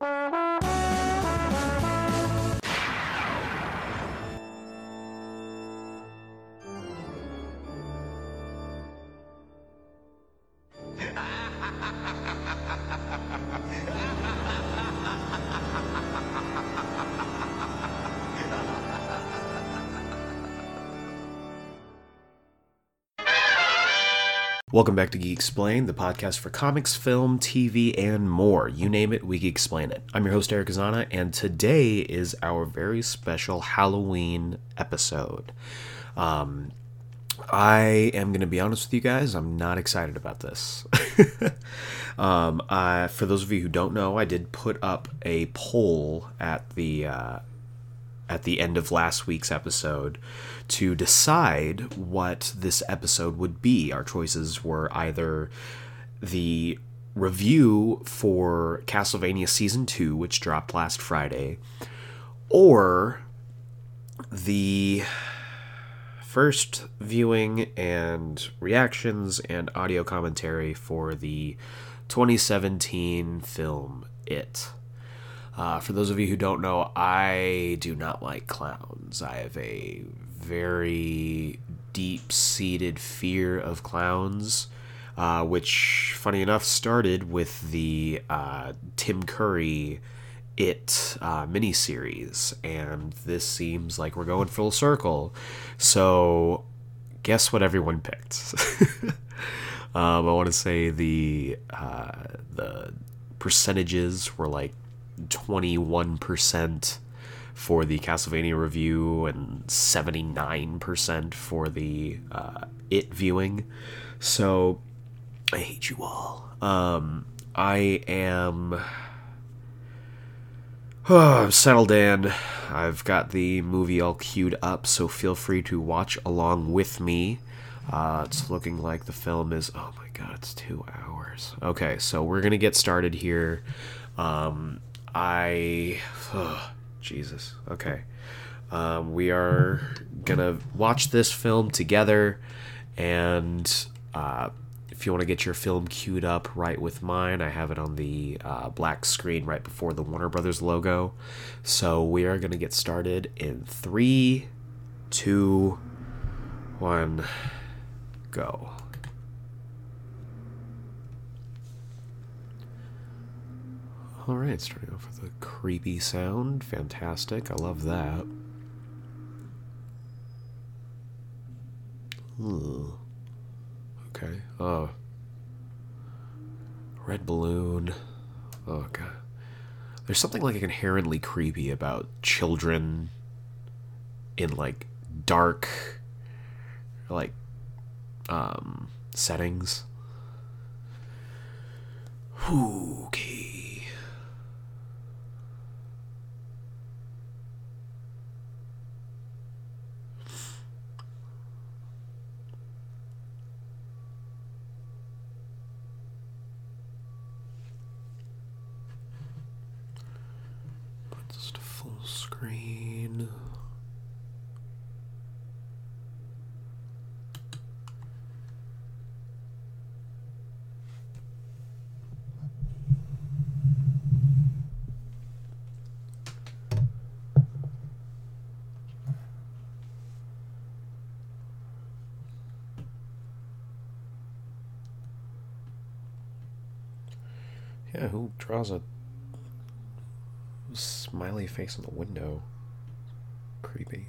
Thank you. Welcome back to Geek Explain, the podcast for comics, film, TV, and more. You name it, we explain it. I'm your host, Eric Azana, and today is our very special Halloween episode. Um, I am going to be honest with you guys, I'm not excited about this. um, uh, for those of you who don't know, I did put up a poll at the uh, at the end of last week's episode to decide what this episode would be. Our choices were either the review for Castlevania Season 2, which dropped last Friday, or the first viewing and reactions and audio commentary for the 2017 film It. Uh, for those of you who don't know, I do not like clowns. I have a very deep seated fear of clowns, uh, which, funny enough, started with the uh, Tim Curry It uh, miniseries. And this seems like we're going full circle. So, guess what everyone picked? um, I want to say the, uh, the percentages were like 21% for the Castlevania review and 79% for the uh, It viewing. So I hate you all. Um, I am. Oh, I'm settled in. I've got the movie all queued up, so feel free to watch along with me. Uh, it's looking like the film is. Oh my god, it's two hours. Okay, so we're gonna get started here. Um, I. Oh, Jesus. Okay. Um, we are gonna watch this film together, and uh, if you want to get your film queued up right with mine, I have it on the uh, black screen right before the Warner Brothers logo. So we are gonna get started in three, two, one, go. All right, starting off with a creepy sound. Fantastic. I love that. Okay. Oh. Red balloon. Oh god. There's something like inherently creepy about children in like dark like um settings. Okay. Yeah, who draws a face on the window. Creepy.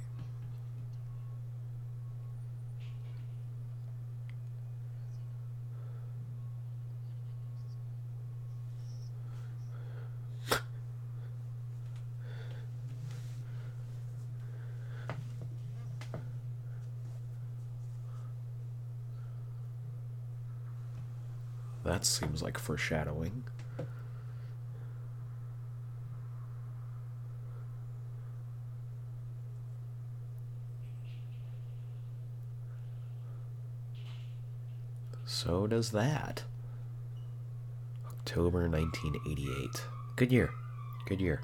that seems like foreshadowing. so does that. October 1988. Good year. Good year.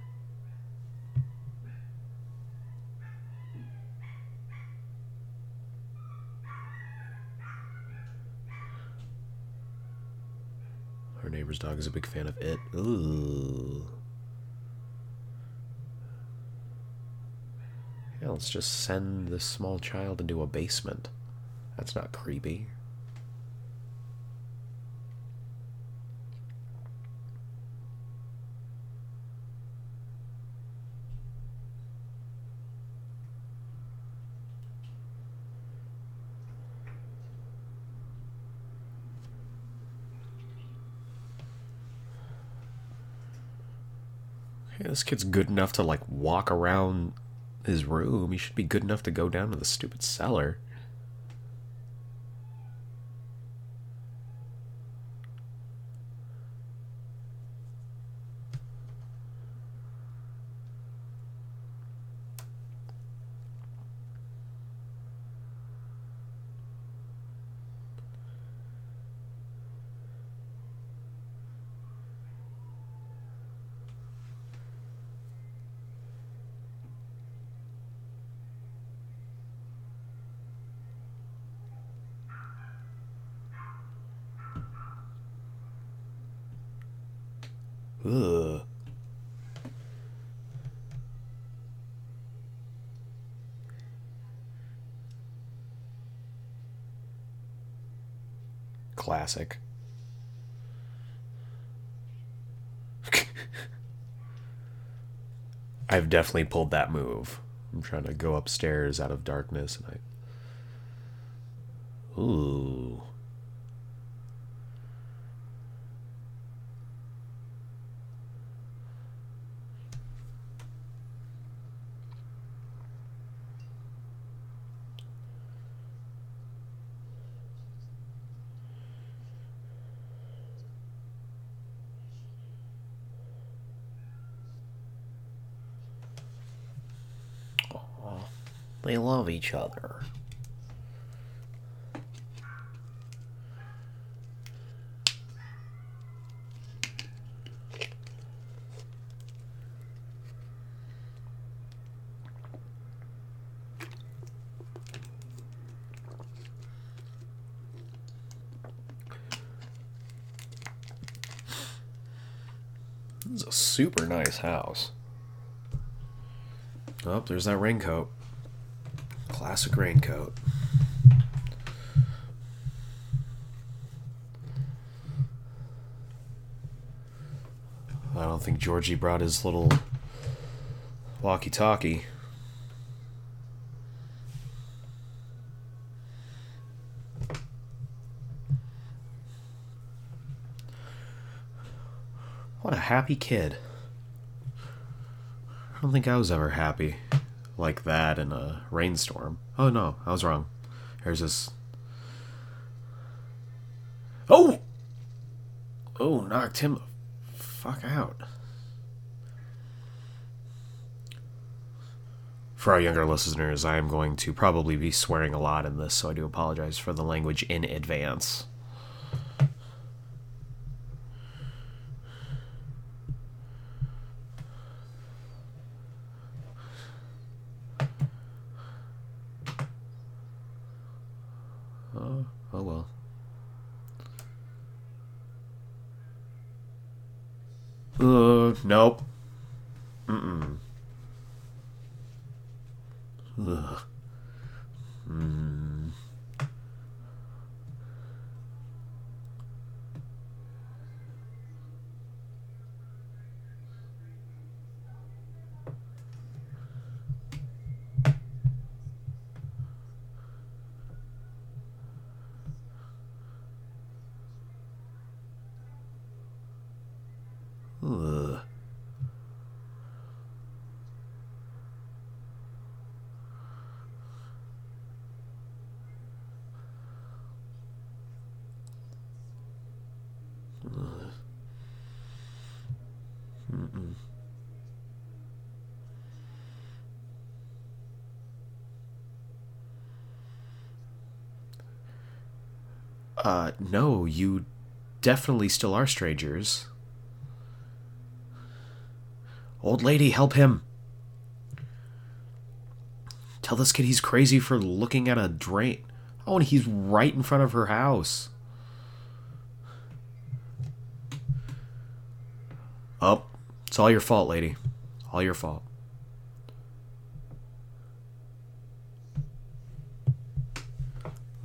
Our neighbor's dog is a big fan of it. Ooh. Yeah, let's just send this small child into a basement. That's not creepy. This kid's good enough to like walk around his room. He should be good enough to go down to the stupid cellar. Ugh. Classic. I've definitely pulled that move. I'm trying to go upstairs out of darkness and I. Ooh. They love each other. This is a super nice house. Oh, there's that raincoat. Classic raincoat. I don't think Georgie brought his little walkie talkie. What a happy kid. I don't think I was ever happy like that in a rainstorm. Oh no, I was wrong. Here's this. Oh! Oh, knocked him the fuck out. For our younger listeners, I am going to probably be swearing a lot in this, so I do apologize for the language in advance. Oh, oh well. Uh, nope. Mm-mm. Ugh. Mm. Ugh. Mm-mm. Uh, no, you definitely still are strangers. Old lady, help him. Tell this kid he's crazy for looking at a drain. Oh, and he's right in front of her house. Oh, it's all your fault, lady. All your fault.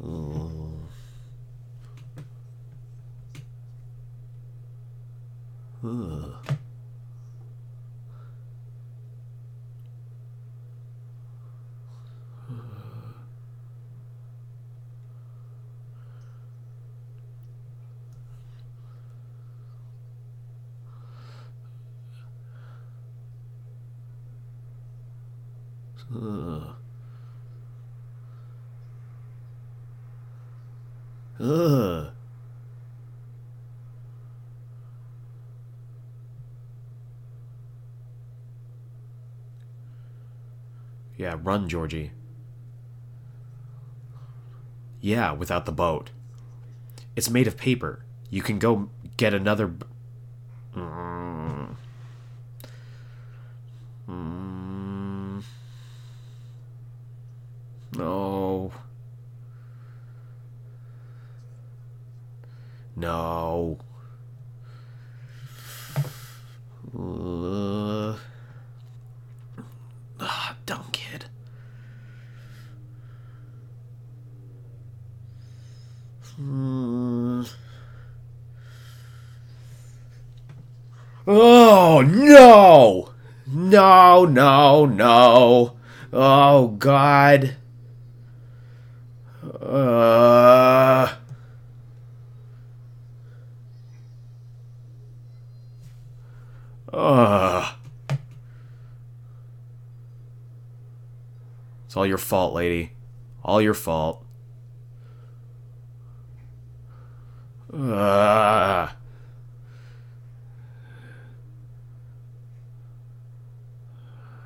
Ugh. Ugh. Ugh. Yeah, run, Georgie. Yeah, without the boat. It's made of paper. You can go get another. b- Mm. Mm. No. No. Uh. Ah, dumb kid. Hmm. Oh no! No, no, no. Oh god. Uh Ugh. It's all your fault, lady. All your fault. Ugh.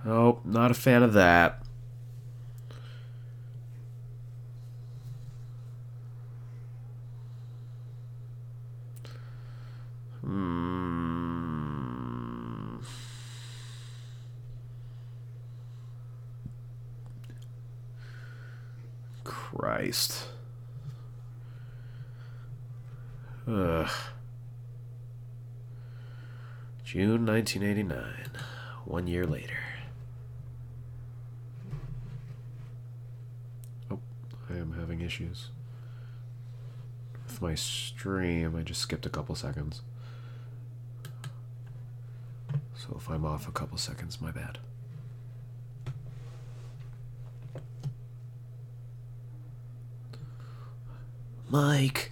Nope, not a fan of that. Hmm. Christ. Ugh. June 1989. One year later. Oh, I am having issues. With my stream, I just skipped a couple seconds. So if I'm off a couple seconds, my bad. Mike.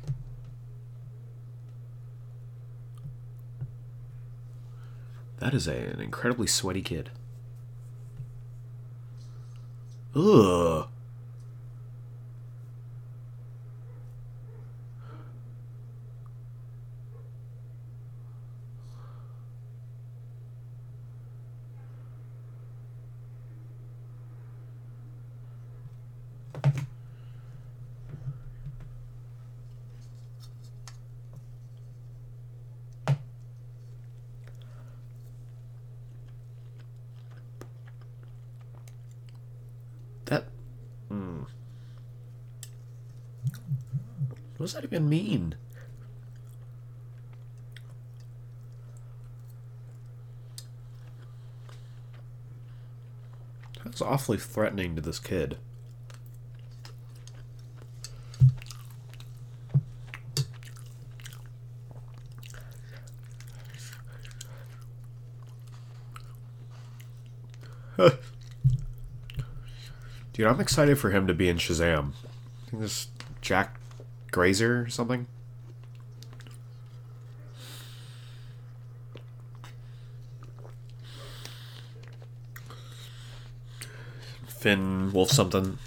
That is a, an incredibly sweaty kid. Ugh. That. Hmm. What does that even mean? That's awfully threatening to this kid. Dude, I'm excited for him to be in Shazam. I think this Jack Grazer or something. Finn Wolf something.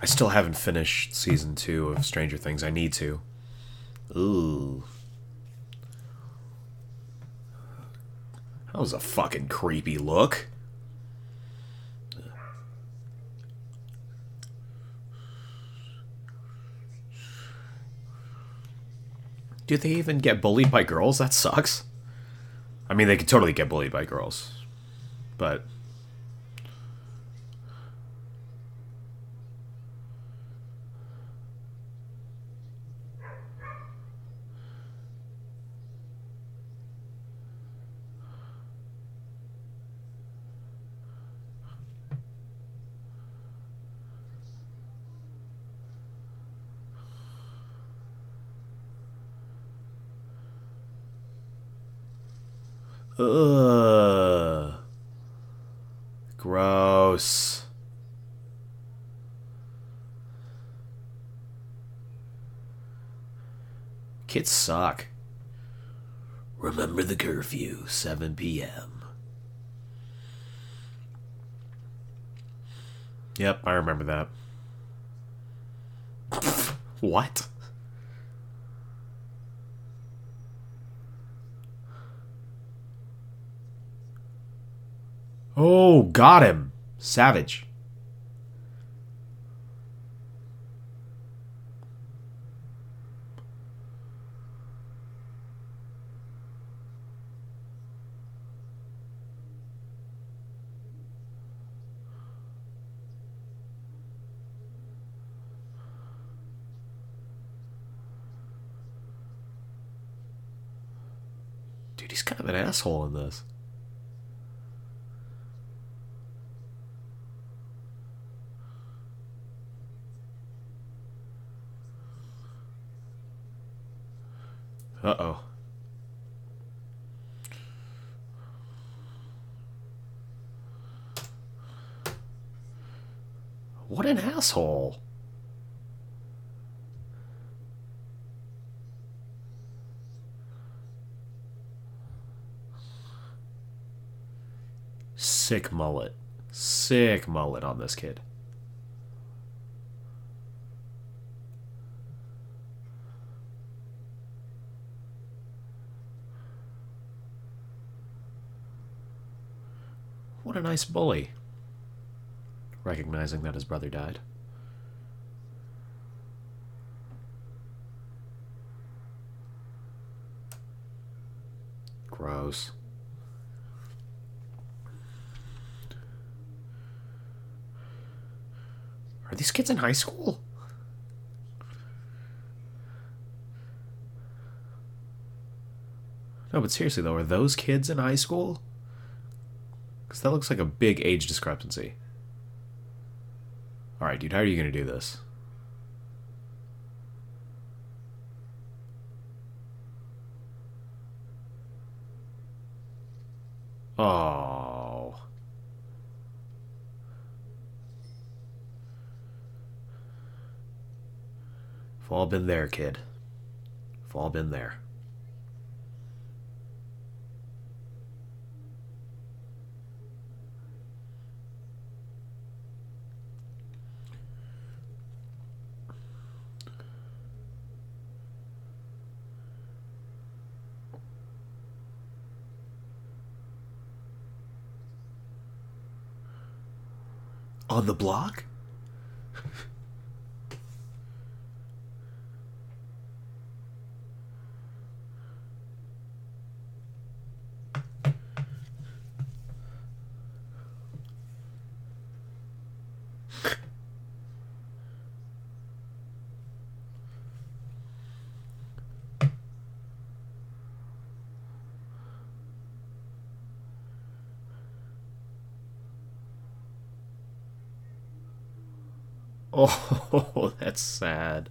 I still haven't finished season two of Stranger Things. I need to. Ooh. That was a fucking creepy look. Do they even get bullied by girls? That sucks. I mean, they could totally get bullied by girls. But. Kids suck. Remember the curfew, 7 p.m. Yep, I remember that. what? Oh, got him. Savage. Dude, he's kind of an asshole in this. Uh oh. What an asshole. Sick mullet. Sick mullet on this kid. What a nice bully. Recognizing that his brother died. Gross. Are these kids in high school? No, but seriously though, are those kids in high school? Because that looks like a big age discrepancy. Alright, dude, how are you going to do this? Oh. We've all been there, kid. We've all been there. On the block? Oh, that's sad.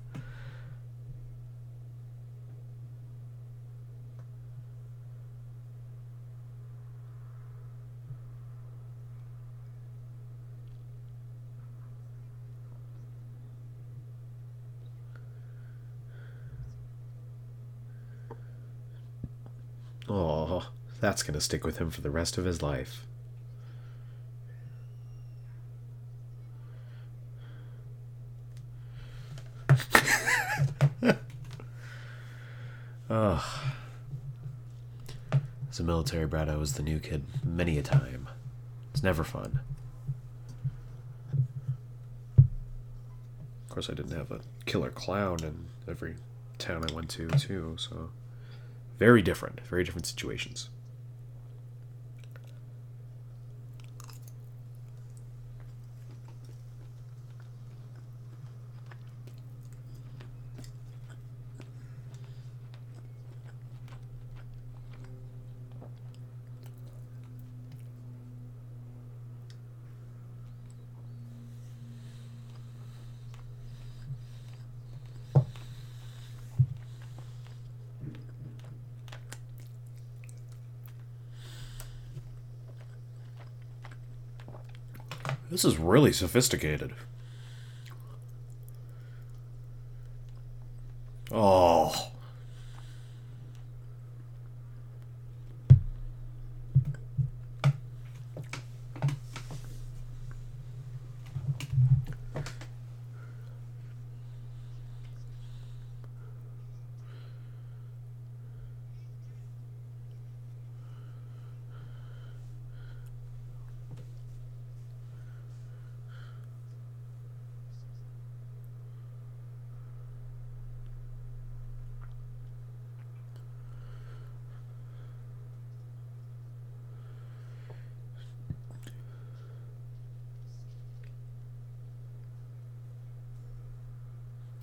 Oh, that's going to stick with him for the rest of his life. Ugh. As a military brat, I was the new kid many a time. It's never fun. Of course, I didn't have a killer clown in every town I went to, too, so. Very different. Very different situations. This is really sophisticated. Oh.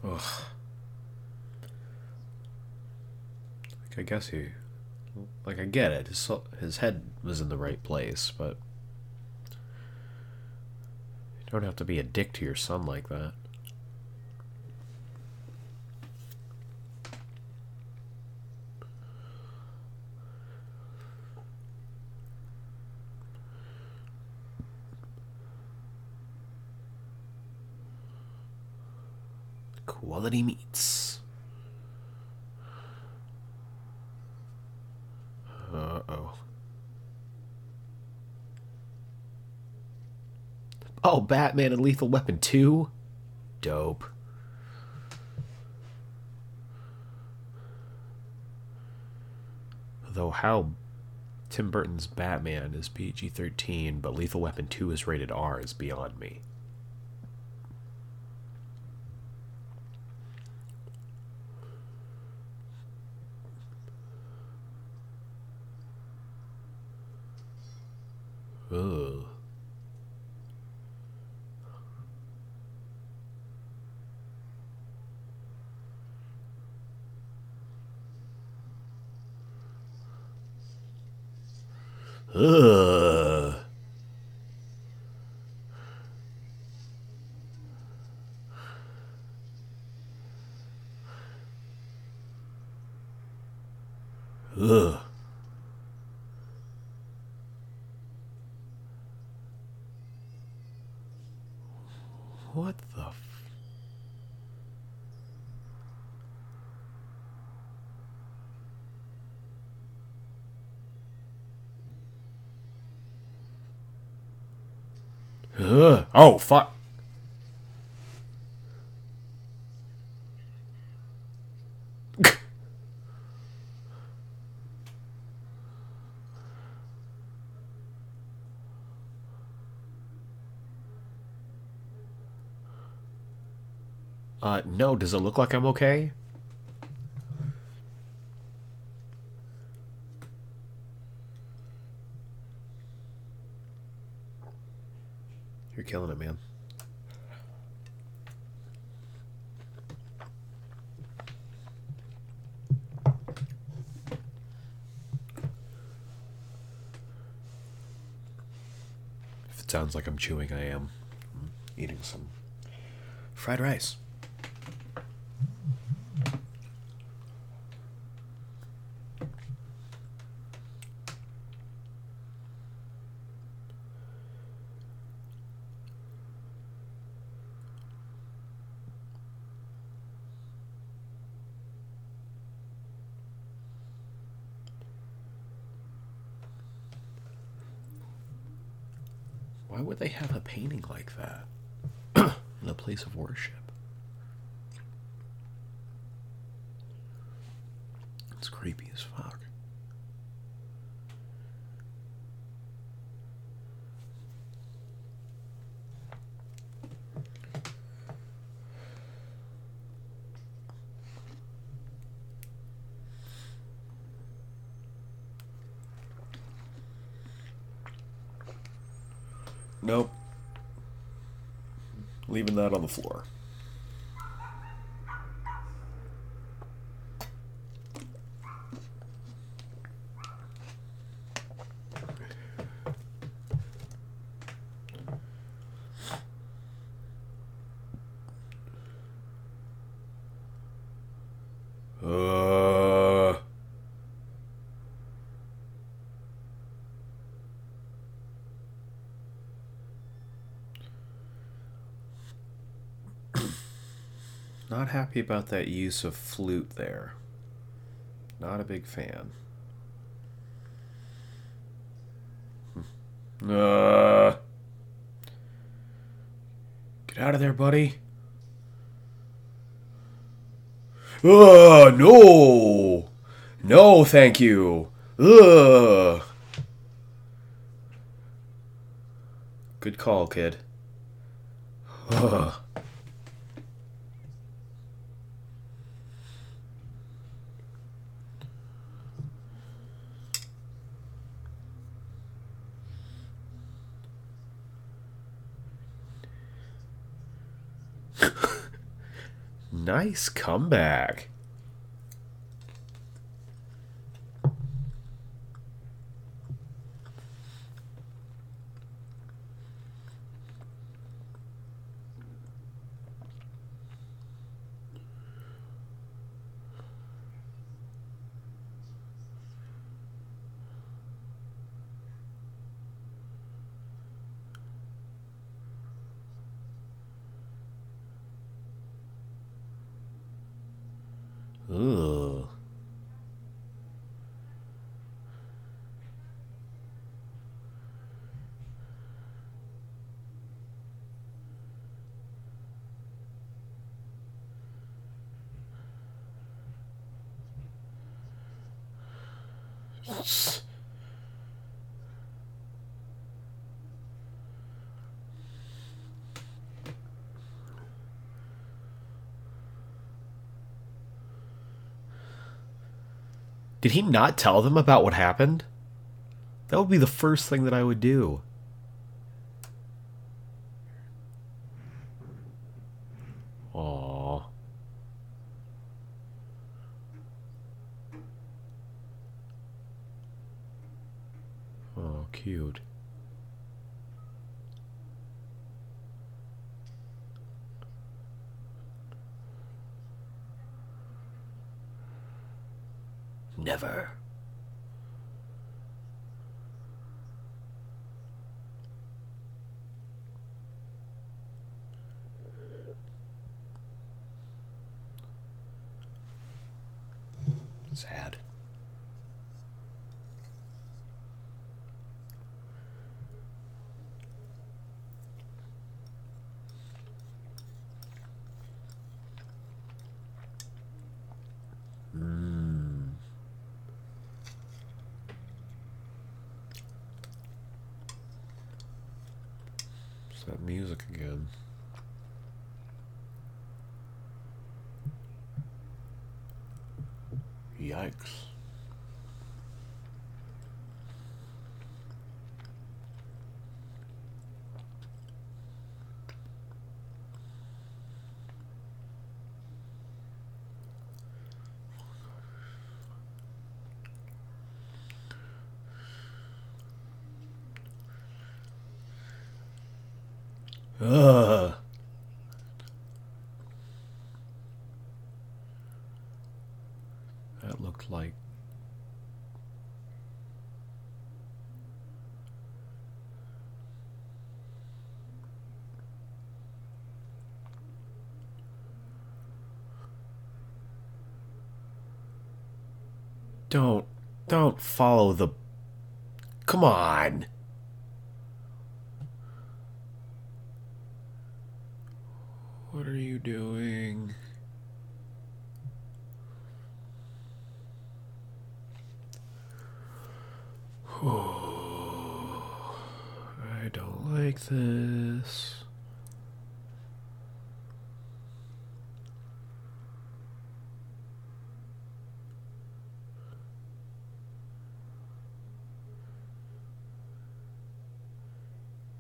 Ugh. Like, I guess he. Like, I get it. His, his head was in the right place, but. You don't have to be a dick to your son like that. Quality meats. Uh oh. Oh, Batman and Lethal Weapon 2? Dope. Though how Tim Burton's Batman is PG 13, but Lethal Weapon 2 is rated R is beyond me. Ugh. Ugh. Ugh. What the f- Ugh. Oh, fuck. Uh, no. Does it look like I'm okay? You're killing it, man. If it sounds like I'm chewing, I am. Mm, eating some fried rice. Why would they have a painting like that in a place of worship? It's creepy as fuck. Nope. Leaving that on the floor. Uh. Not happy about that use of flute there. Not a big fan. Hmm. Uh, get out of there, buddy. Uh, no! No, thank you. Ugh. Good call, kid. Ugh. Nice comeback. Ugh. Did he not tell them about what happened? That would be the first thing that I would do. Aww. Oh, cute. Never. Sad. It's that music again. Yikes. Ugh. That looked like. Don't, don't follow the. Come on. What are you doing? I don't like this.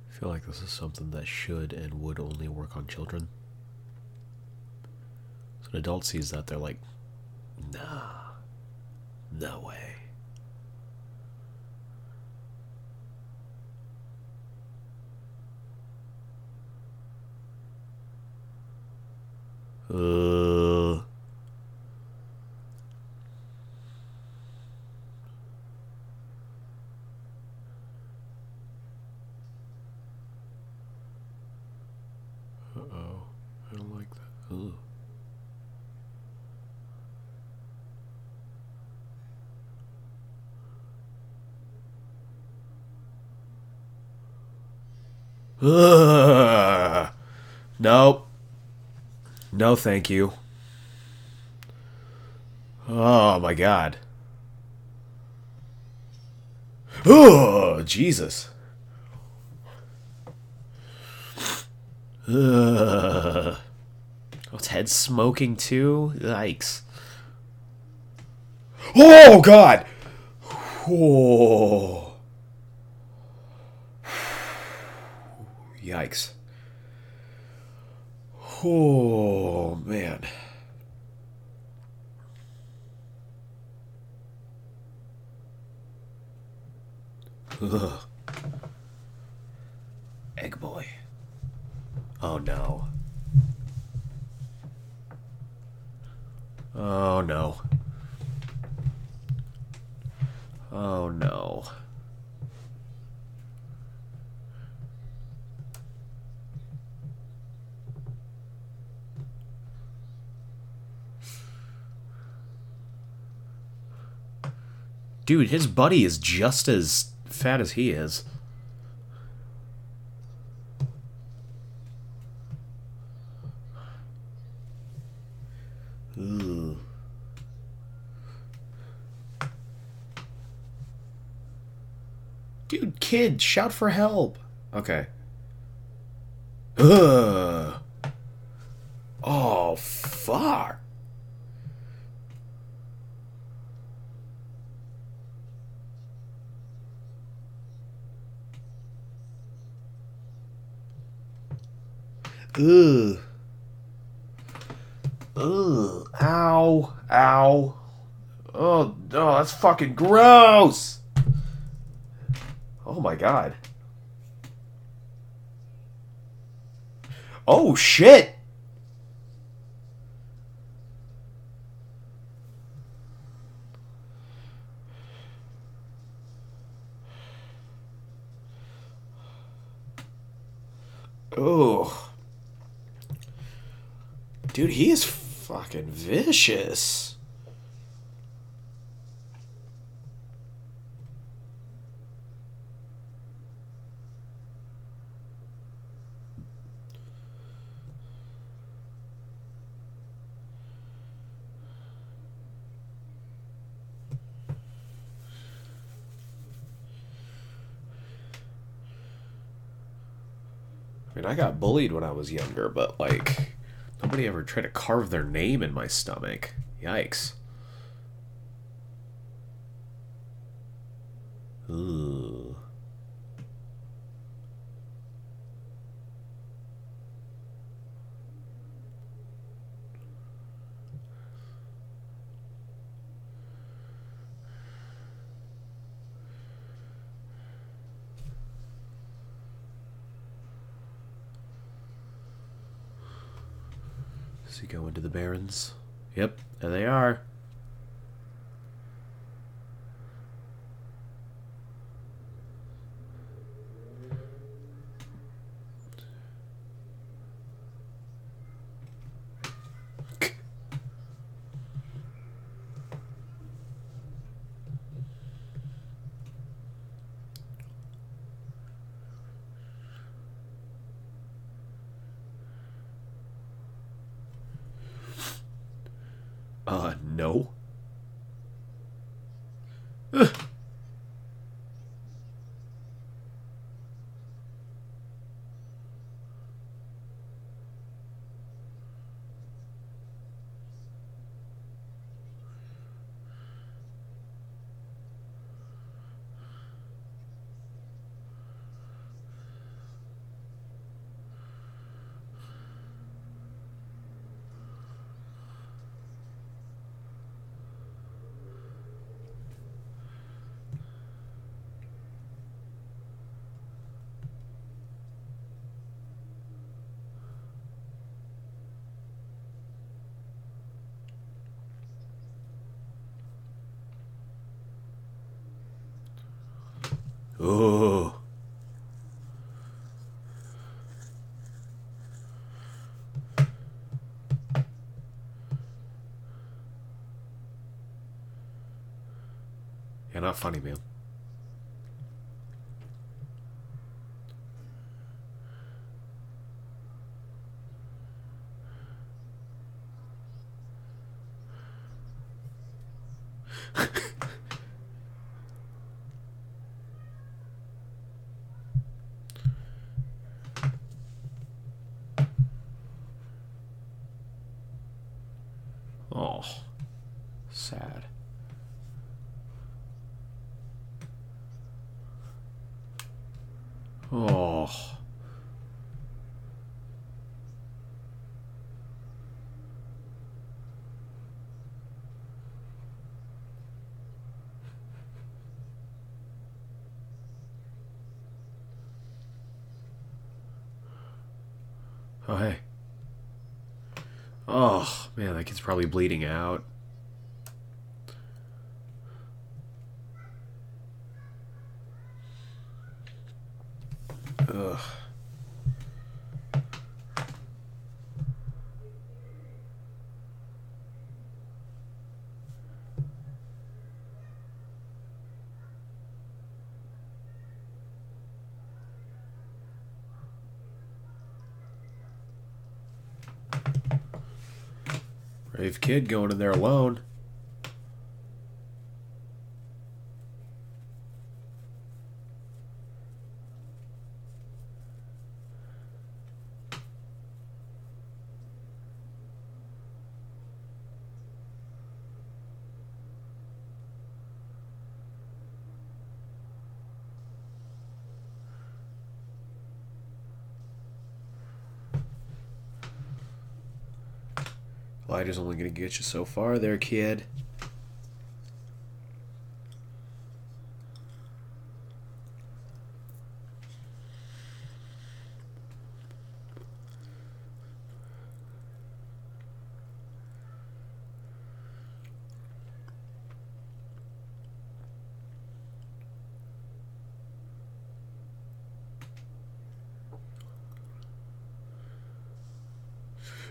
I feel like this is something that should and would only work on children. So an adult sees that, they're like, nah, no way. Uh. Uh oh. I don't like that. Ugh. Ugh. Nope. No, thank you. Oh my god. Oh, Jesus. Ugh. Oh, it's head smoking too? Yikes. Oh, God! Oh. Yikes. Oh, man. Ugh. Egg boy. Oh no. Oh no. Oh no. Dude, his buddy is just as fat as he is. Ooh. Dude, kid, shout for help. Okay. Ugh. Oh, fuck. Ugh. Ugh. Ow. Ow. Oh, oh, that's fucking gross. Oh my god. Oh shit. Oh. Dude, he is fucking vicious. I mean, I bullied when I was younger, but like, nobody ever tried to carve their name in my stomach. Yikes. Ooh. Does he go into the Barrens? Yep, there they are. Uh, no. Ugh. Oh. You're not funny, man. Oh. Oh, hey. Oh, man, that kid's probably bleeding out. Ugh. Kid going in there alone. Is only going to get you so far there, kid.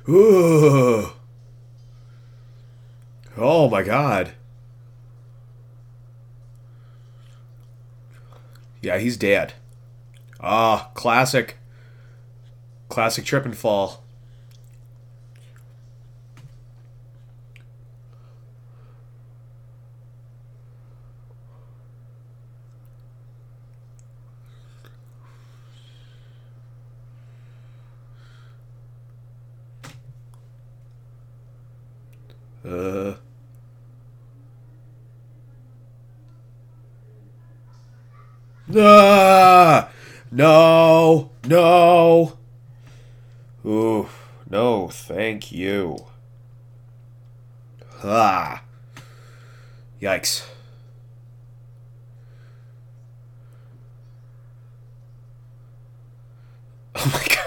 Ooh. Oh my god. Yeah, he's dead. Ah, classic. Classic trip and fall. Uh. Ah, no, no. Ooh, no, thank you. Ah. Yikes. Oh my god.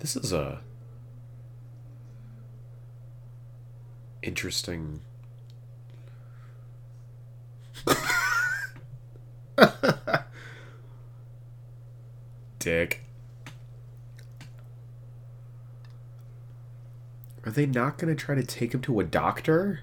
This is a interesting dick. Are they not going to try to take him to a doctor?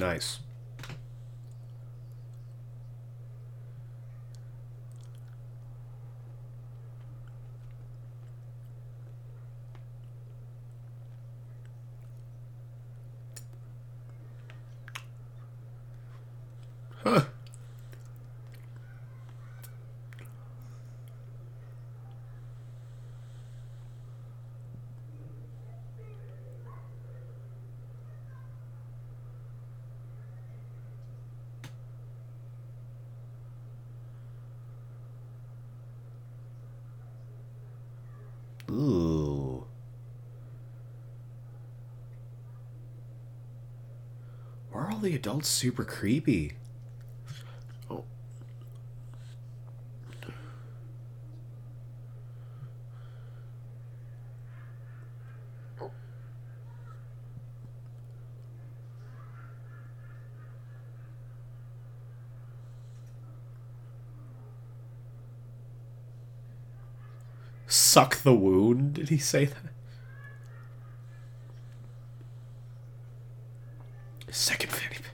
Nice. Huh. Ooh. Why are all the adults super creepy? Oh. Suck the wound? Did he say that? Second fanny pack.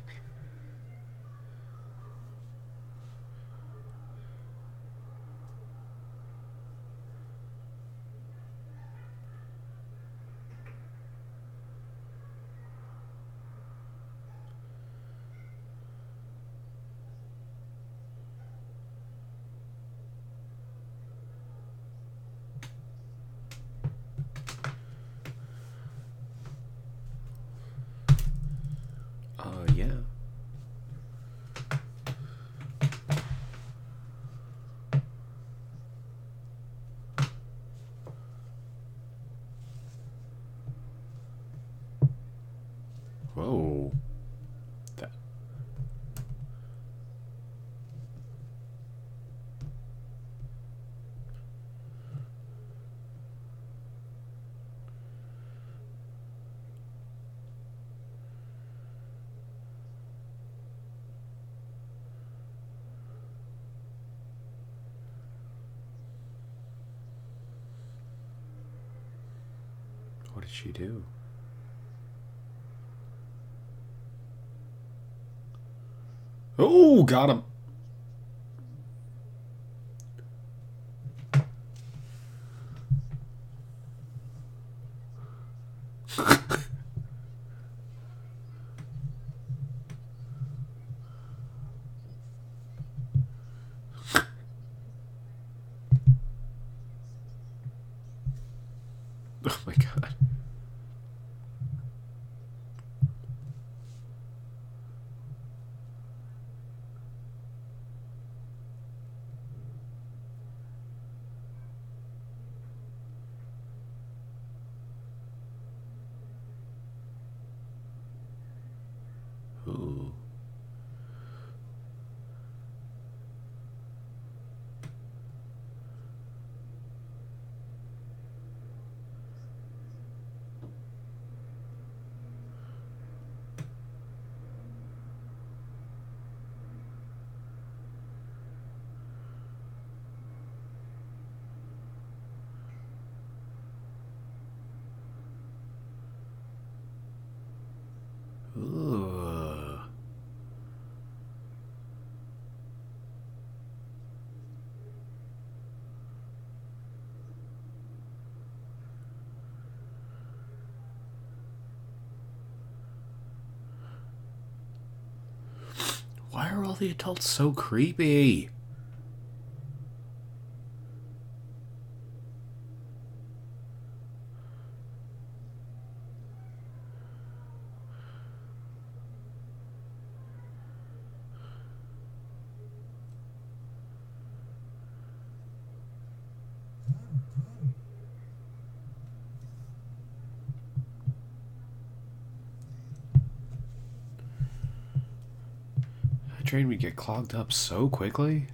Uh, yeah. Whoa. That. What did she do? Got him. Oh my god. Ooh. Ooh. Why are all the adults so creepy? That drain would get clogged up so quickly.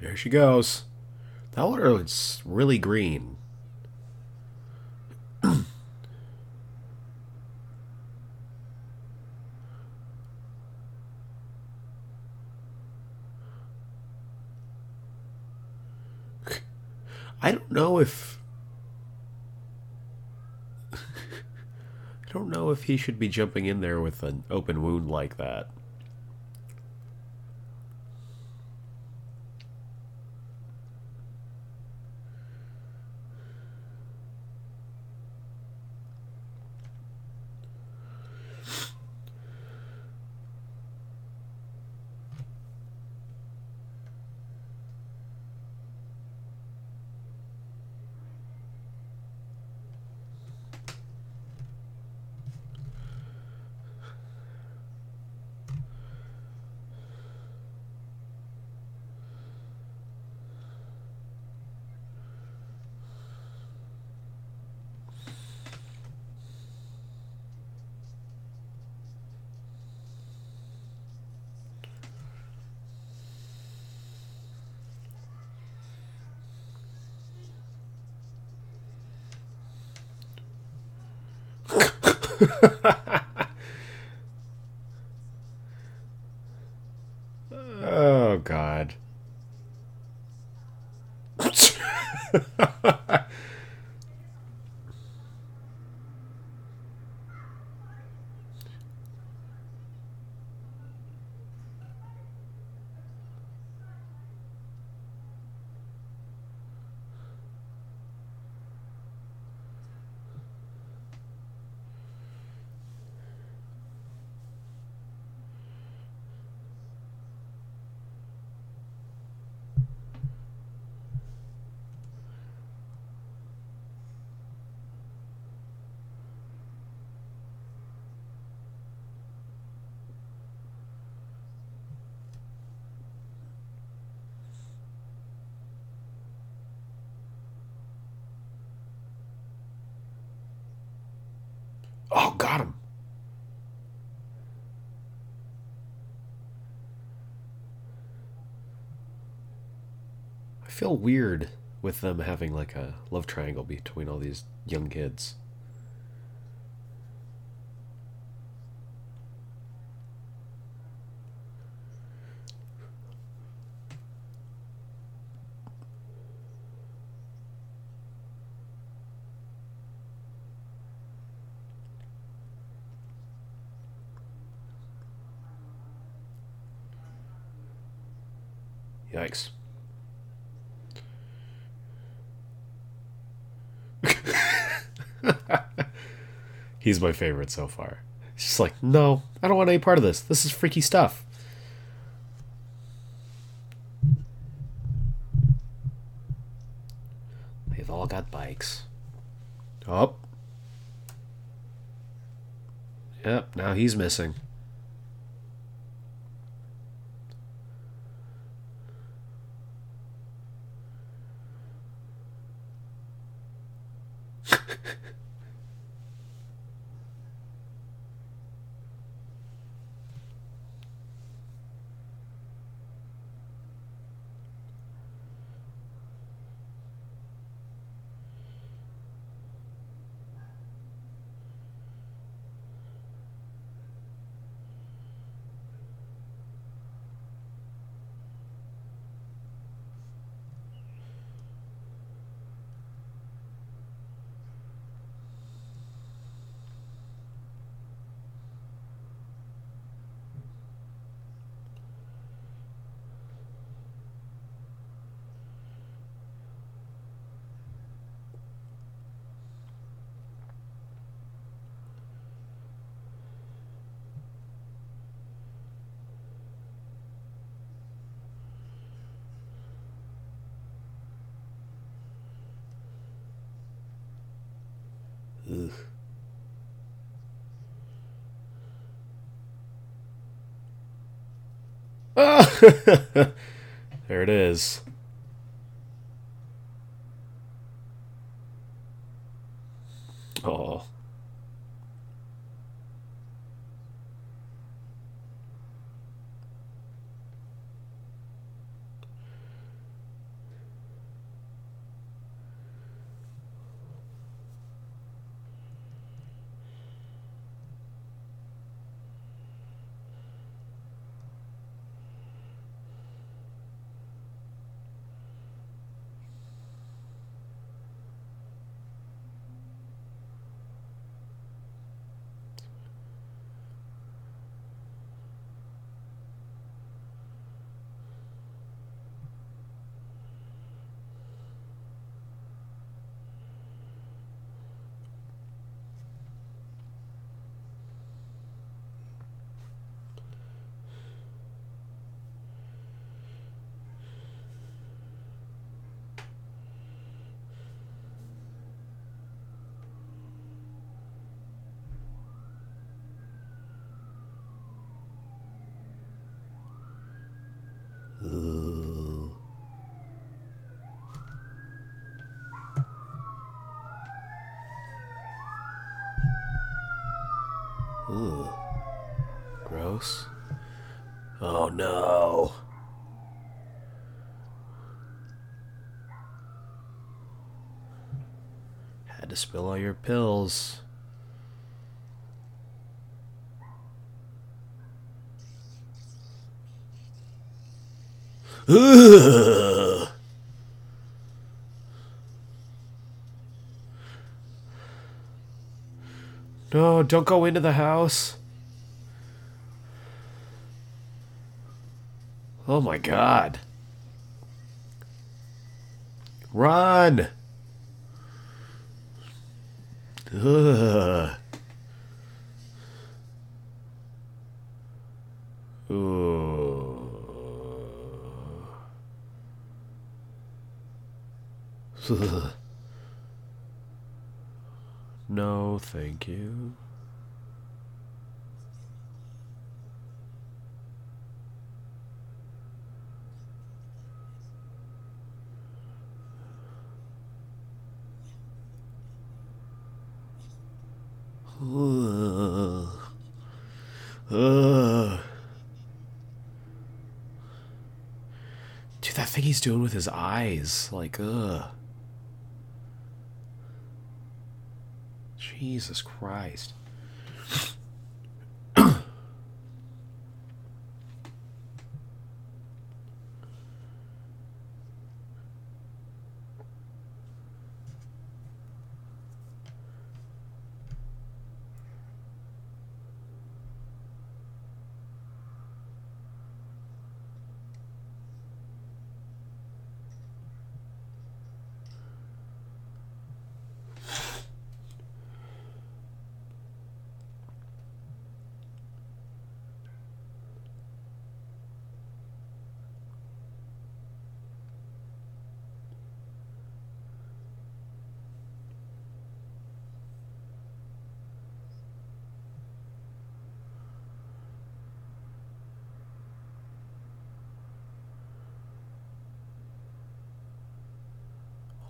there she goes. That water is really green. I don't know if I don't know if he should be jumping in there with an open wound like that. Oh God. Oh, got him. I feel weird with them having like a love triangle between all these young kids. Yikes. He's my favorite so far. He's just like, no, I don't want any part of this. This is freaky stuff. They've all got bikes. Oh. Yep, now he's missing. Ugh. there it is. Oh. Ooh. Gross. Oh no. Had to spill all your pills. Ugh. No, don't go into the house. Oh my god. Run! No, thank you. Ugh. Ugh. Dude, that thing he's doing with his eyes, like, ugh. Jesus Christ.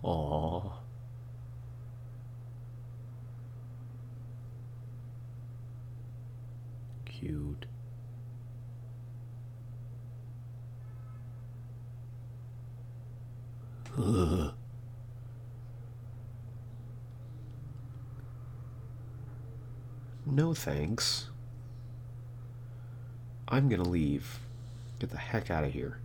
Aww. Cute. Ugh. No thanks. I'm gonna leave. Get the heck out of here.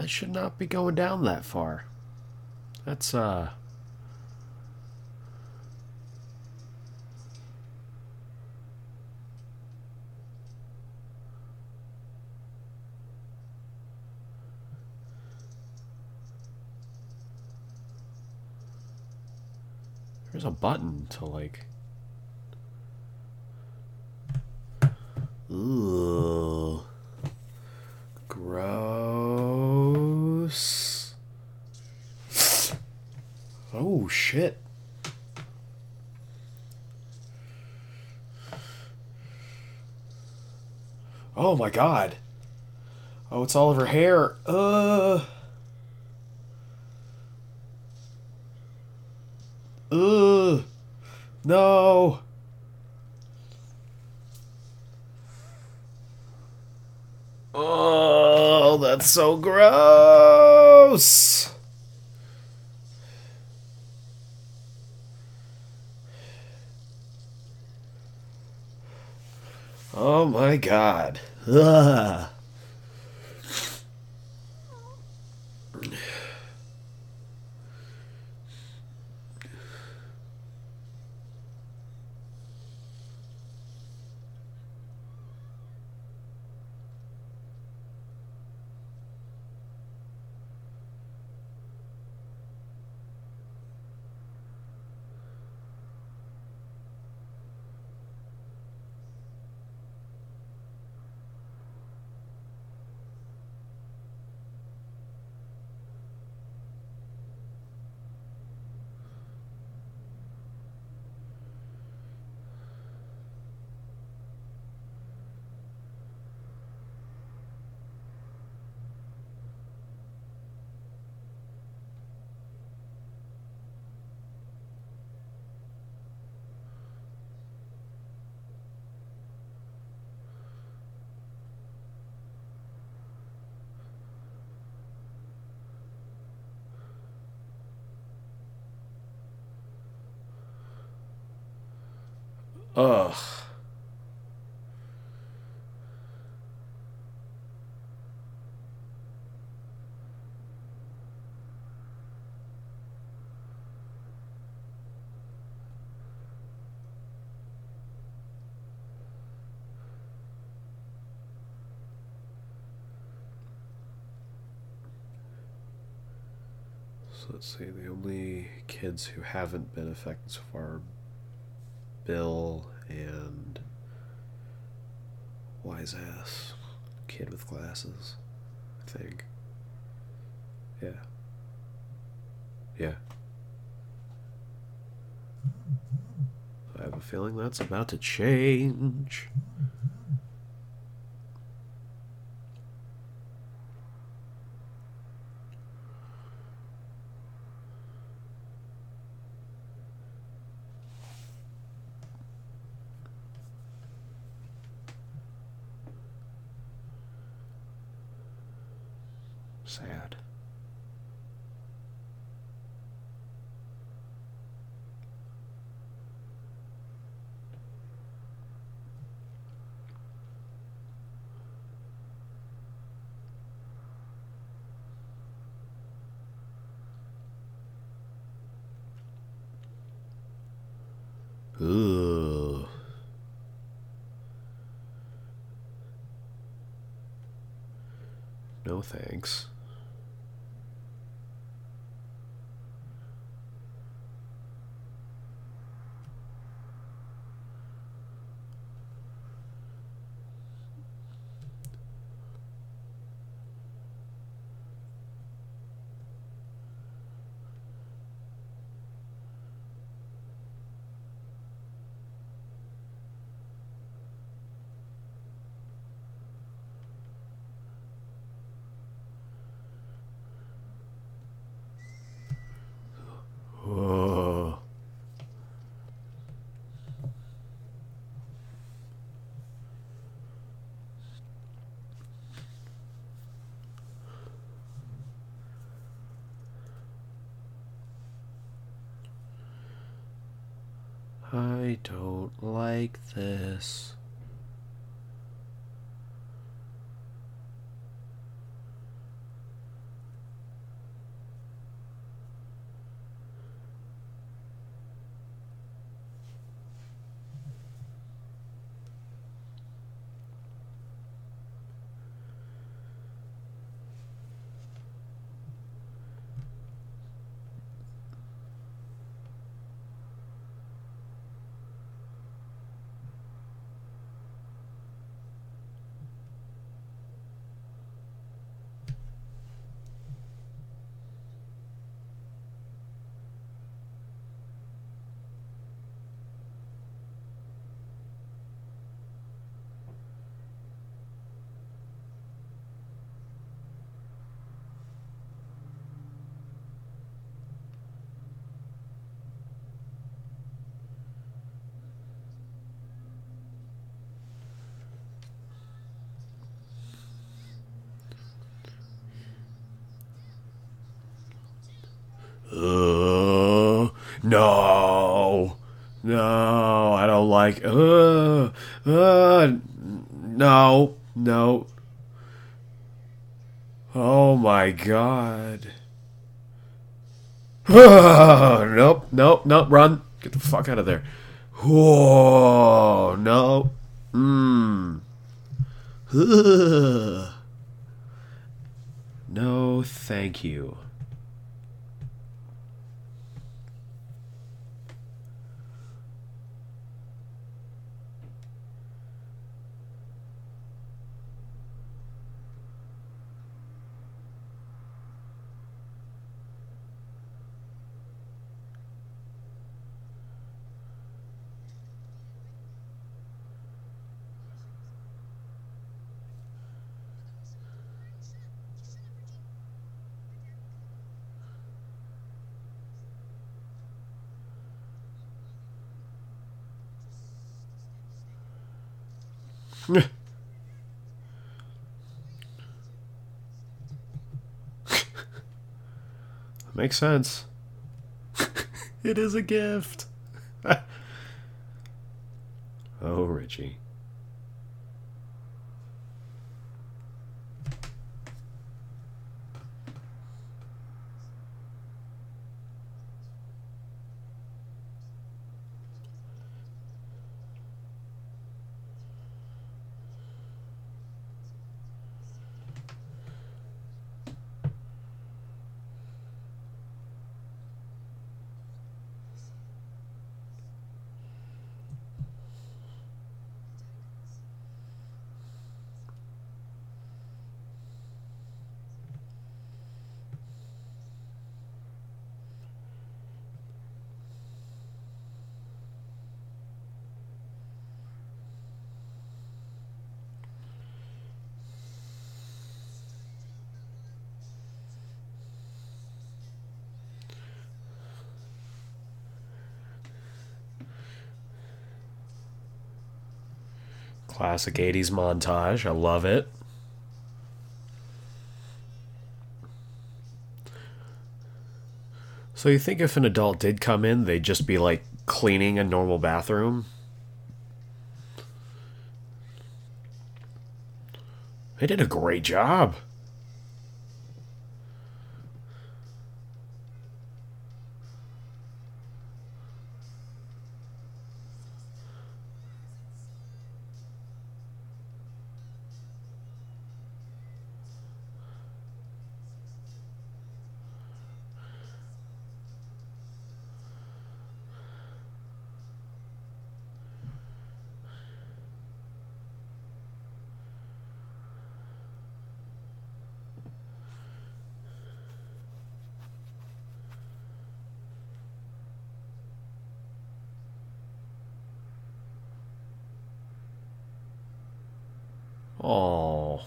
It should not be going down that far. That's, uh. There's a button to, like. Ooh. Gross. Oh, shit. Oh my god. Oh, it's all over her hair. Uh. Ugh. No. Oh, that's so gross. Oh my god. Ugh. Ugh. So let's see, the only kids who haven't been affected so far are Bill and Wise Ass Kid with Glasses, I think. Yeah. Yeah. I have a feeling that's about to change. Sad. Ugh. No thanks. No. No, I don't like. Uh, uh, no, no. Oh my god. nope, nope, nope, run. Get the fuck out of there. Whoa, no. Mmm. No, thank you. Makes sense. it is a gift. Oh, Richie. Classic 80s montage. I love it. So you think if an adult did come in, they'd just be like cleaning a normal bathroom? They did a great job. Oh.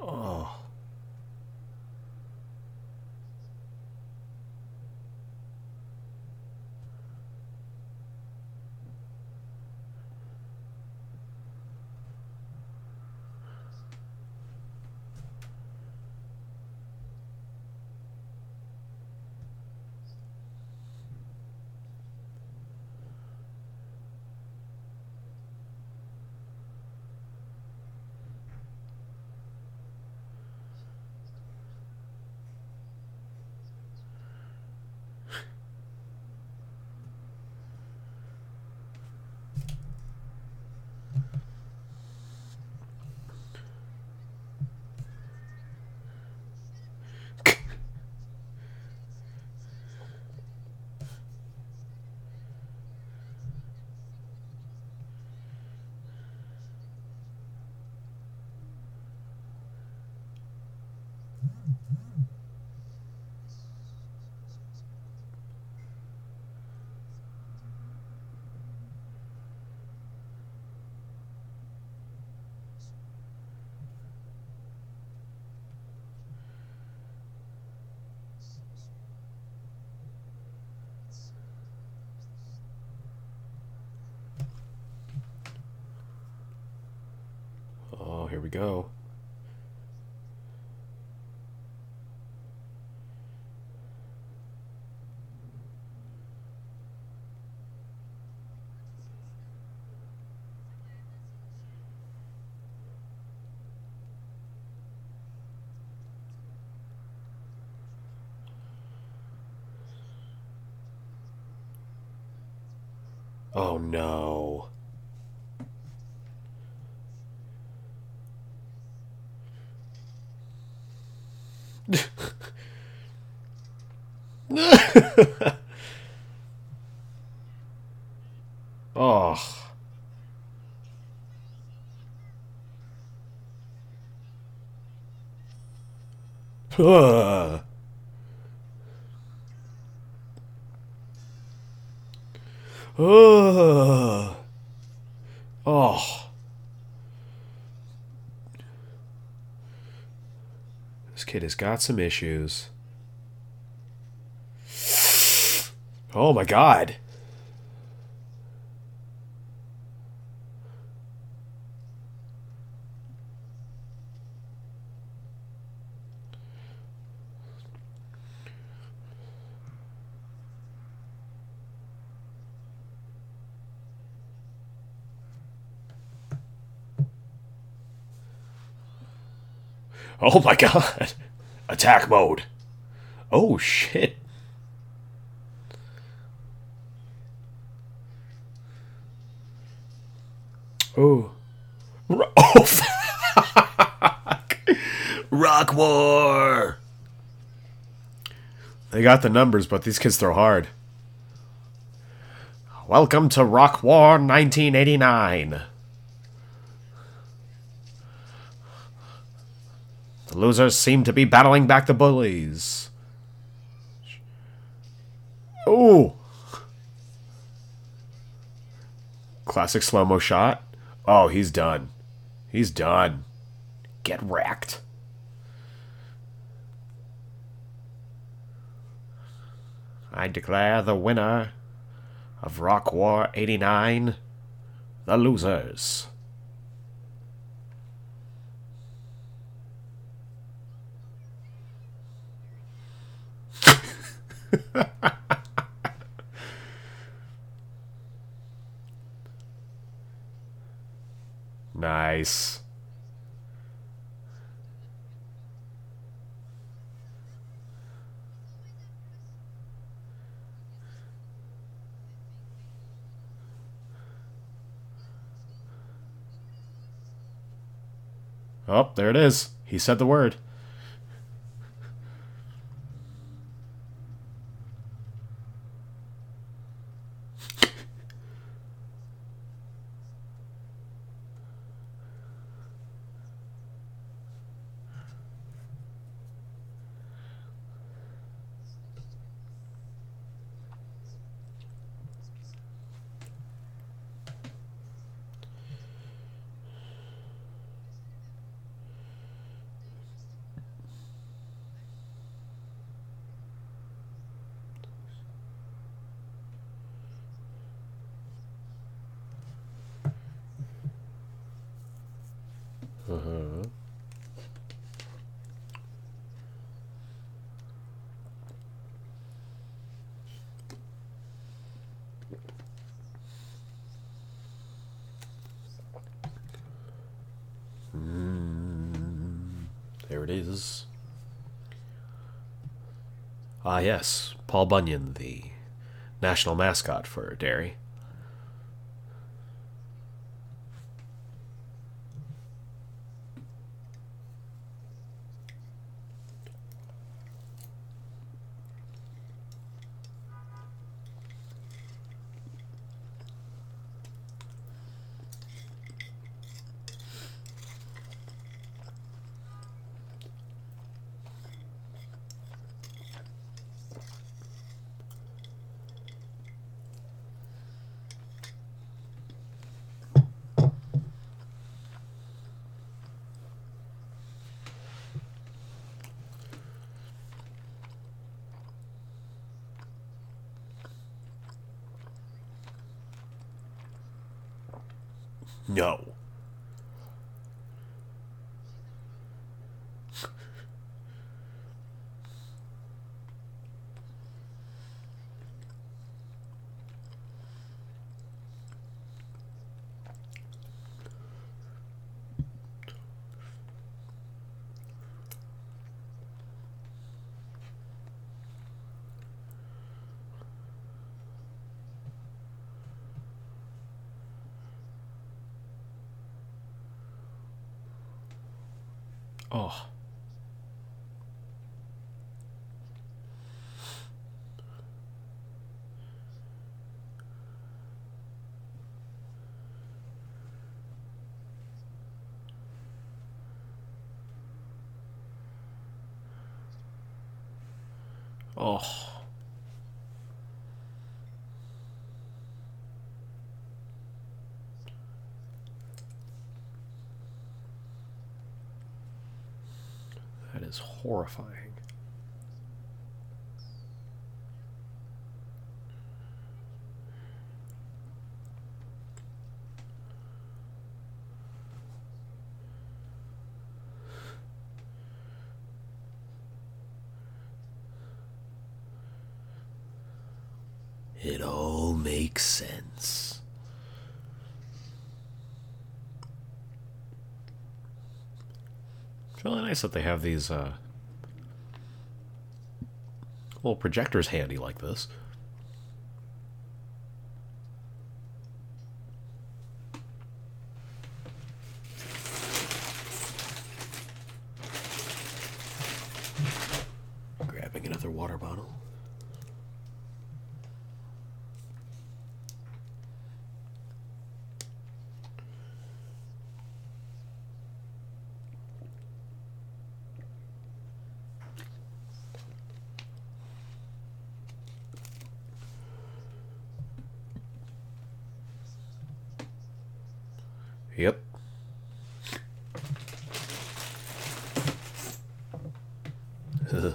Oh. Oh, here we go. Oh no. oh. Ugh. Ugh. Oh. This kid has got some issues. Oh my god. Oh my god. Attack mode. Oh shit. Oh. Oh fuck. Rock War. They got the numbers, but these kids throw hard. Welcome to Rock War 1989. The losers seem to be battling back the bullies. Oh! Classic slow mo shot. Oh, he's done. He's done. Get wrecked. I declare the winner of Rock War 89 the losers. nice. Oh, there it is. He said the word. There it is. Ah, yes, Paul Bunyan, the national mascot for Derry. No. Oh. Oh. That is horrifying. It all makes sense. It's really nice that they have these uh, little projectors handy like this. Grabbing another water bottle. Yep. Ugh.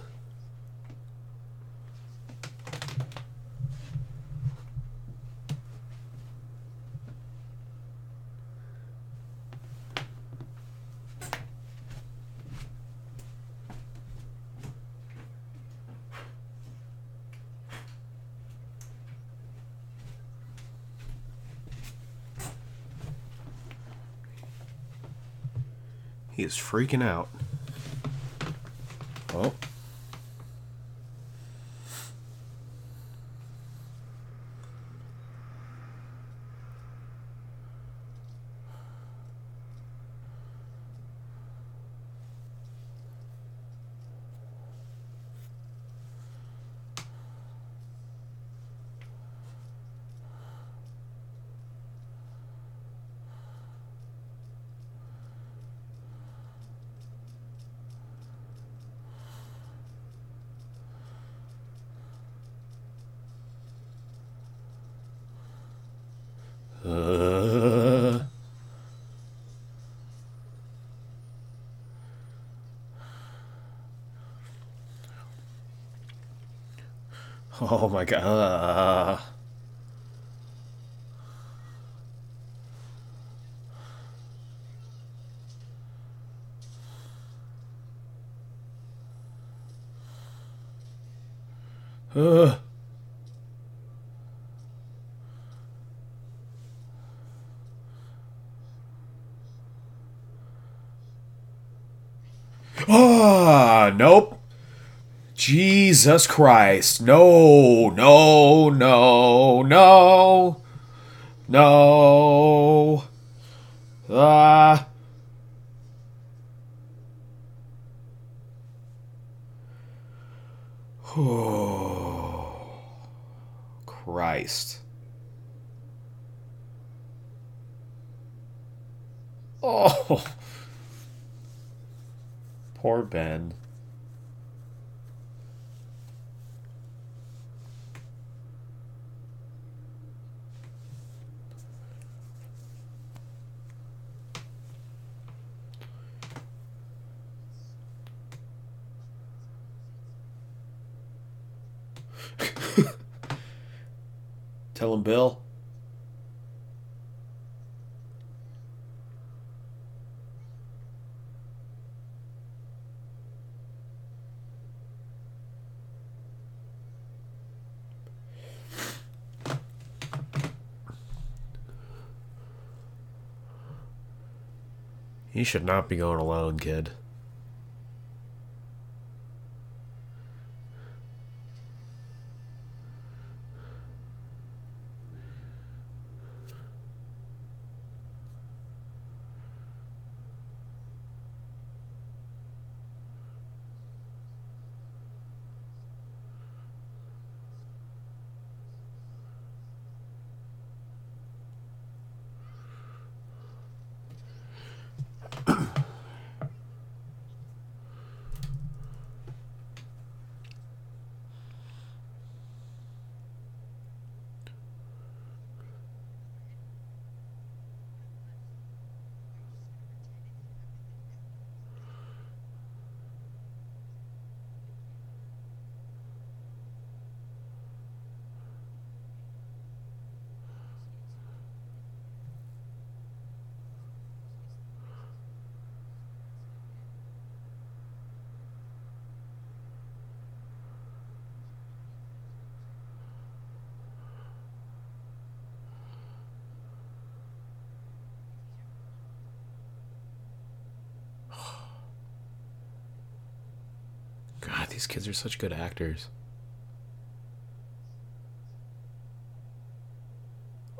He is freaking out. Oh. Uh. Oh my god. Uh. Ah, nope. Jesus Christ. No, no, no, no. No. Ah. Oh. Christ. Oh. Poor Ben. Tell him, Bill. You should not be going alone, kid. These kids are such good actors.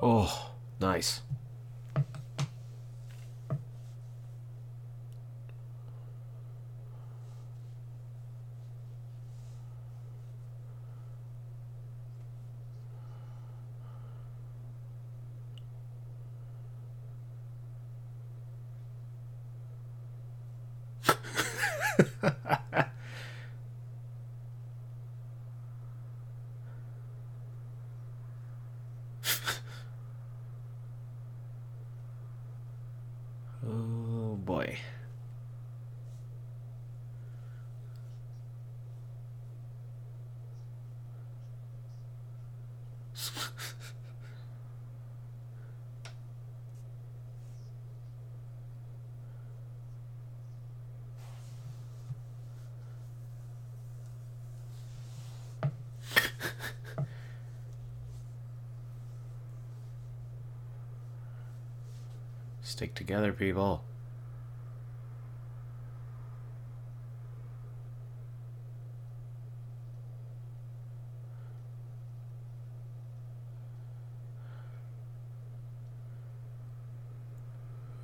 Oh, nice. oh boy. Stick together, people.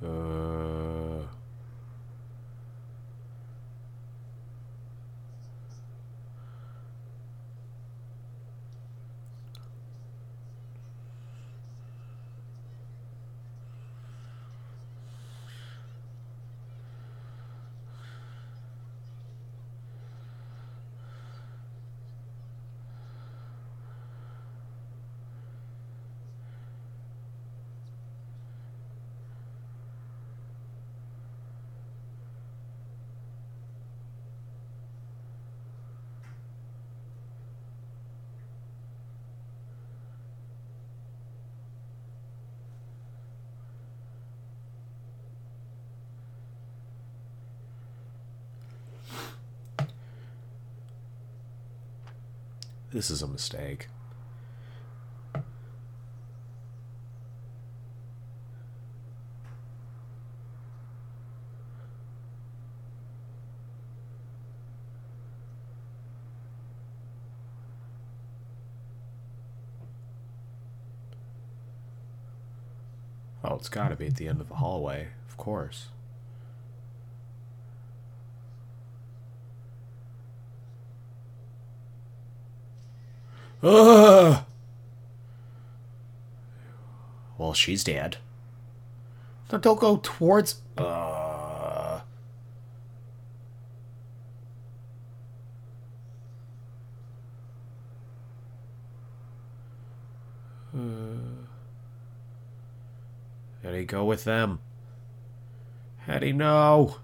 Uh, this is a mistake. Oh, it's got to be at the end of the hallway, of course. Ugh! Well, she's dead. No, don't go towards. Uh... Eddie, go with them. Eddie, no.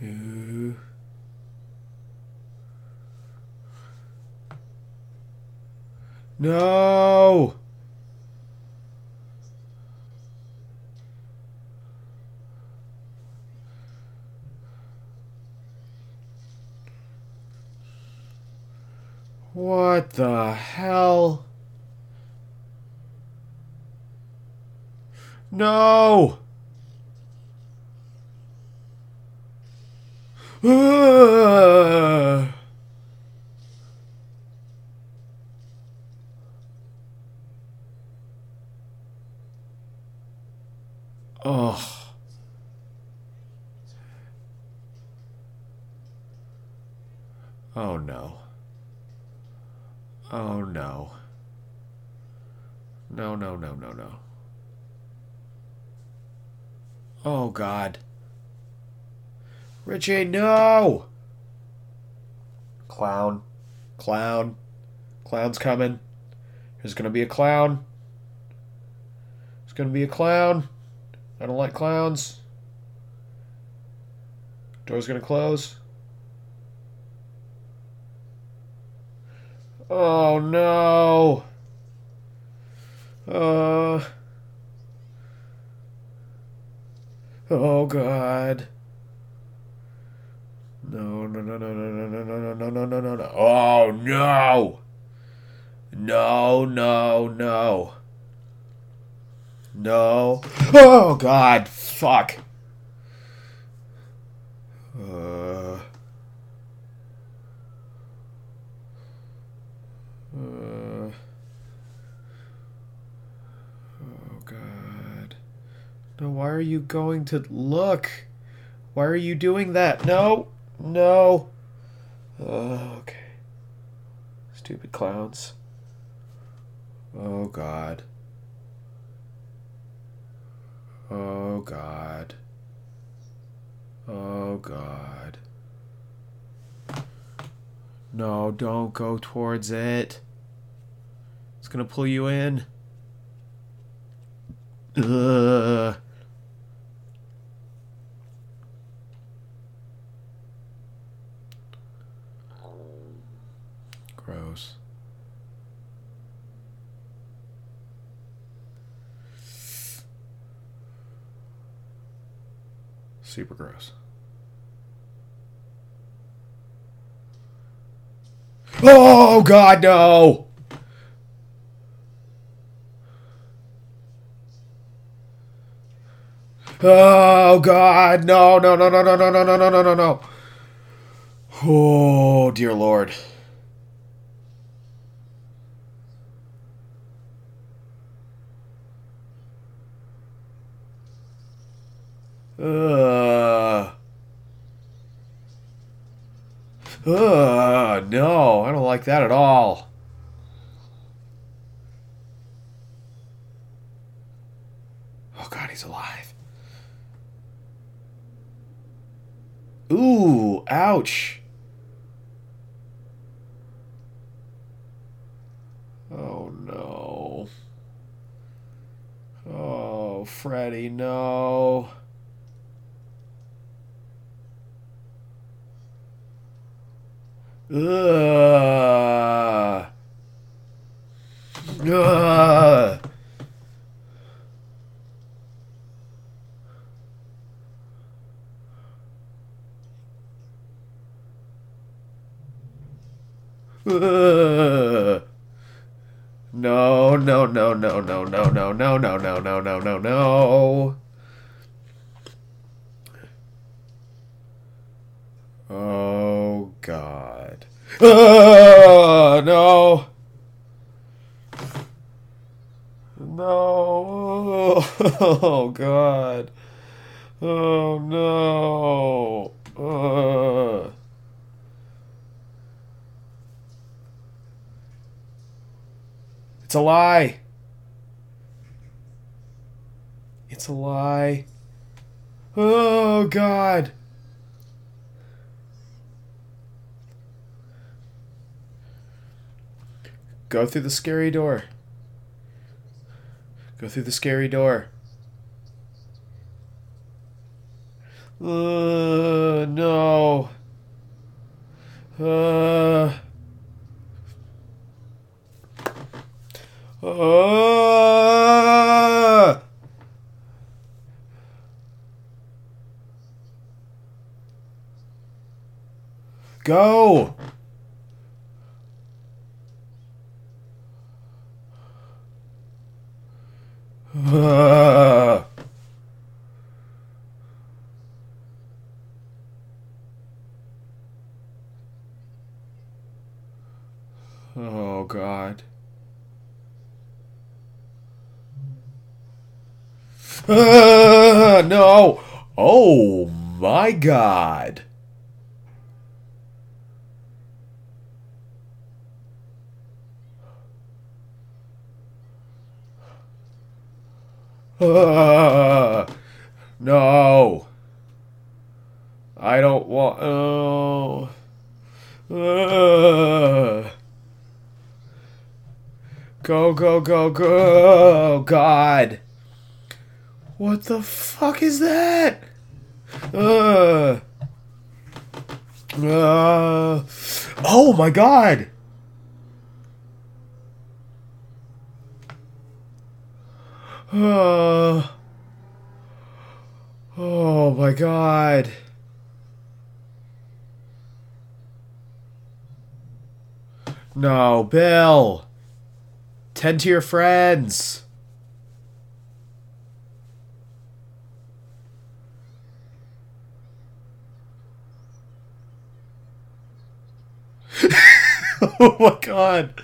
Uh, No! What the hell? No! Ugh. Oh. Oh no. Oh no. No, no, no, no, no. Oh god. Richie, no! Clown. Clown. Clown's coming. There's gonna be a clown. There's gonna be a clown. I don't like clowns. Door's gonna close. Oh no. Uh. Oh God. No, no, no. Oh God. Fuck. Uh. Uh. Oh God. No, why are you going to look? Why are you doing that? No. No. Oh, okay. Stupid clowns. Oh God. Oh God. Oh God. No, don't go towards it. It's gonna pull you in. Ugh. Gross. Super gross. Oh God, no! Oh God, no, no, no, no, no, no, no, no, no, no, no. Oh dear Lord. Ugh. Ugh, no, I don't like that at all. Oh god, he's alive. Ooh, ouch. Oh no. Oh, Freddy, no. Ugh. Ugh. Ugh. No, no, no, no, no, no, no, no, no, no, no, no, no, no. Oh God. Oh, no. No. Oh God. Oh no. Uh. It's a lie. It's a lie. Oh God. Go through the scary door. Go through the scary door. Uh, no. Uh. Uh. Go. Oh God. Uh, no. Oh my God. no. I don't want. Oh. Uh, go, go, go, go. God. What the fuck is that? Uh. Uh. Oh my god. Uh. Oh my god. No, Bill. Tend to your friends. oh my god.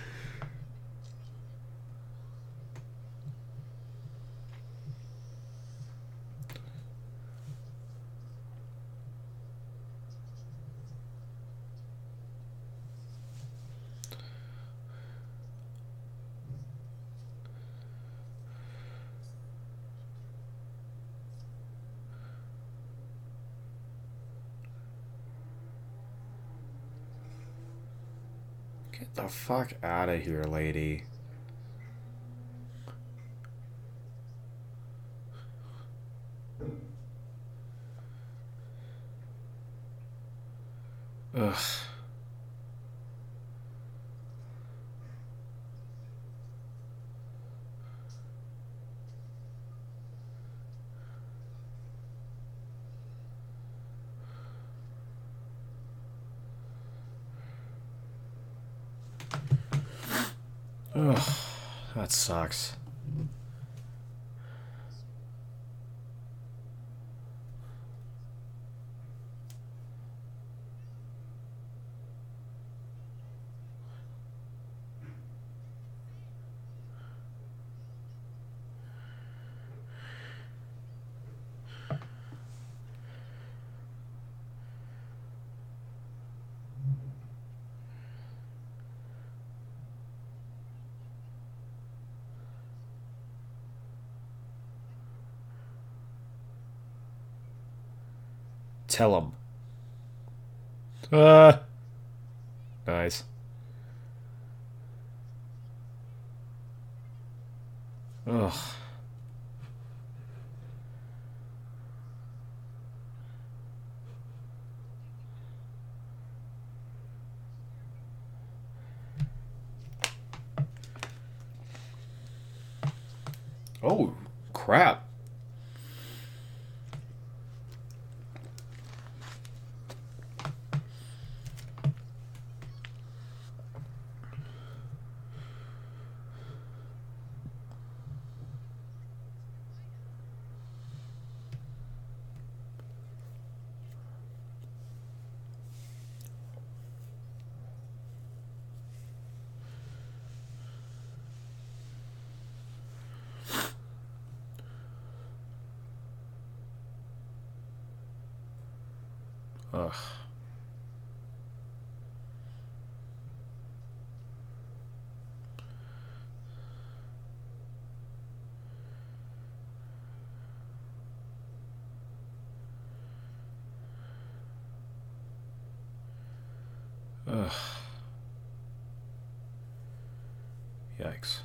The fuck out of here, lady. Ugh. That sucks. Tell him. Uh. Nice. Ugh. Oh, crap. Ugh. Ugh. Yikes.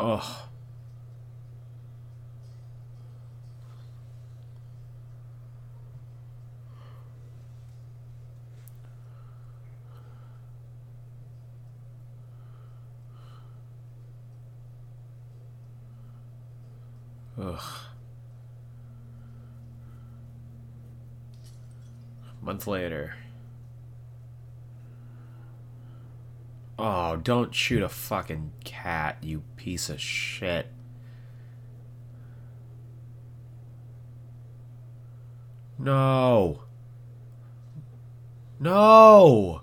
Ugh. Ugh. A month later. Oh, don't shoot a fucking cat, you piece of shit. No. No.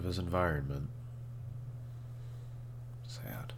His environment. Sad.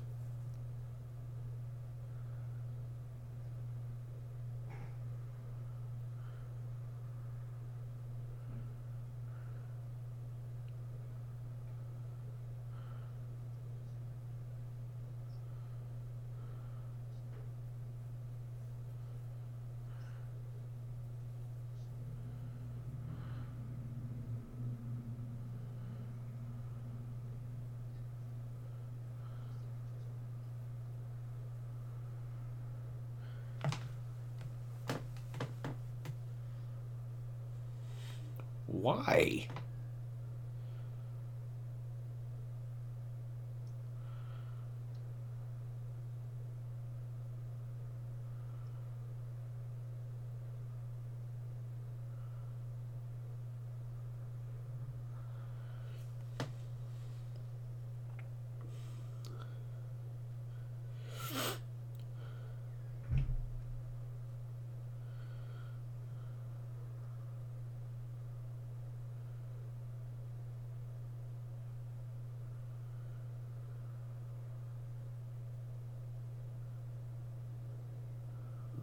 Why?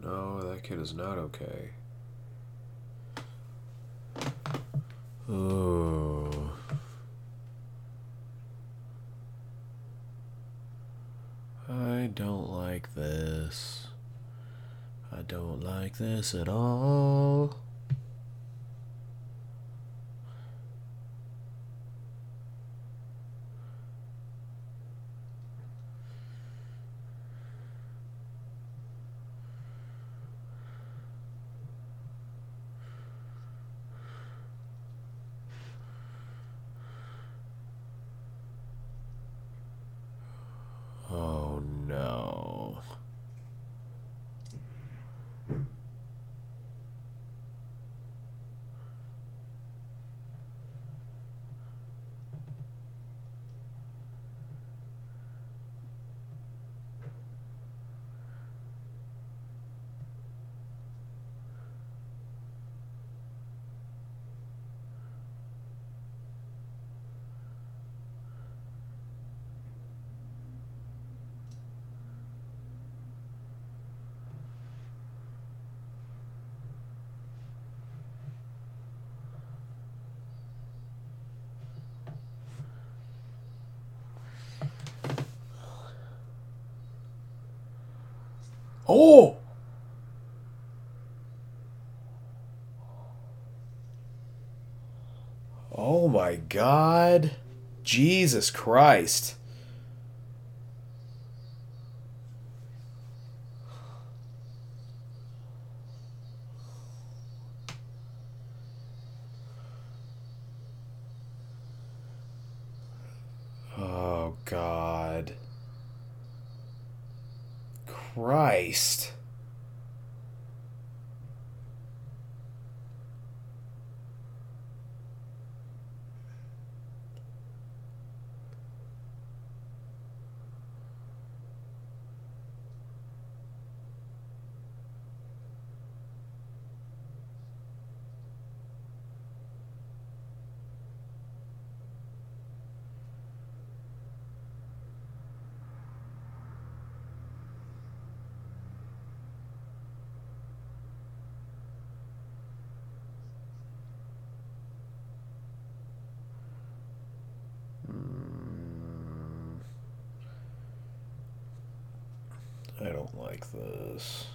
No, that kid is not okay. Oh. I don't like this. I don't like this at all. Oh no. Oh! Oh my god. Jesus Christ. Oh god. Christ. I don't like this.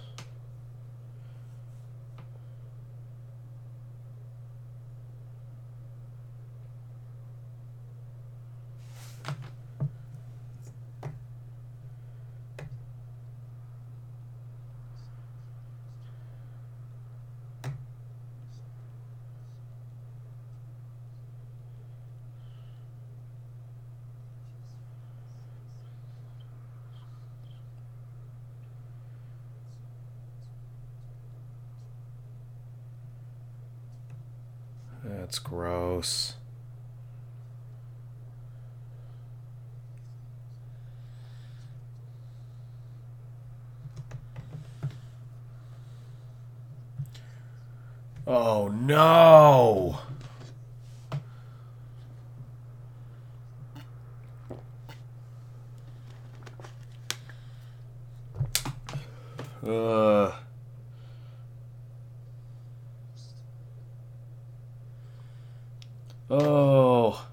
That's gross. Oh no! Uh. Oh.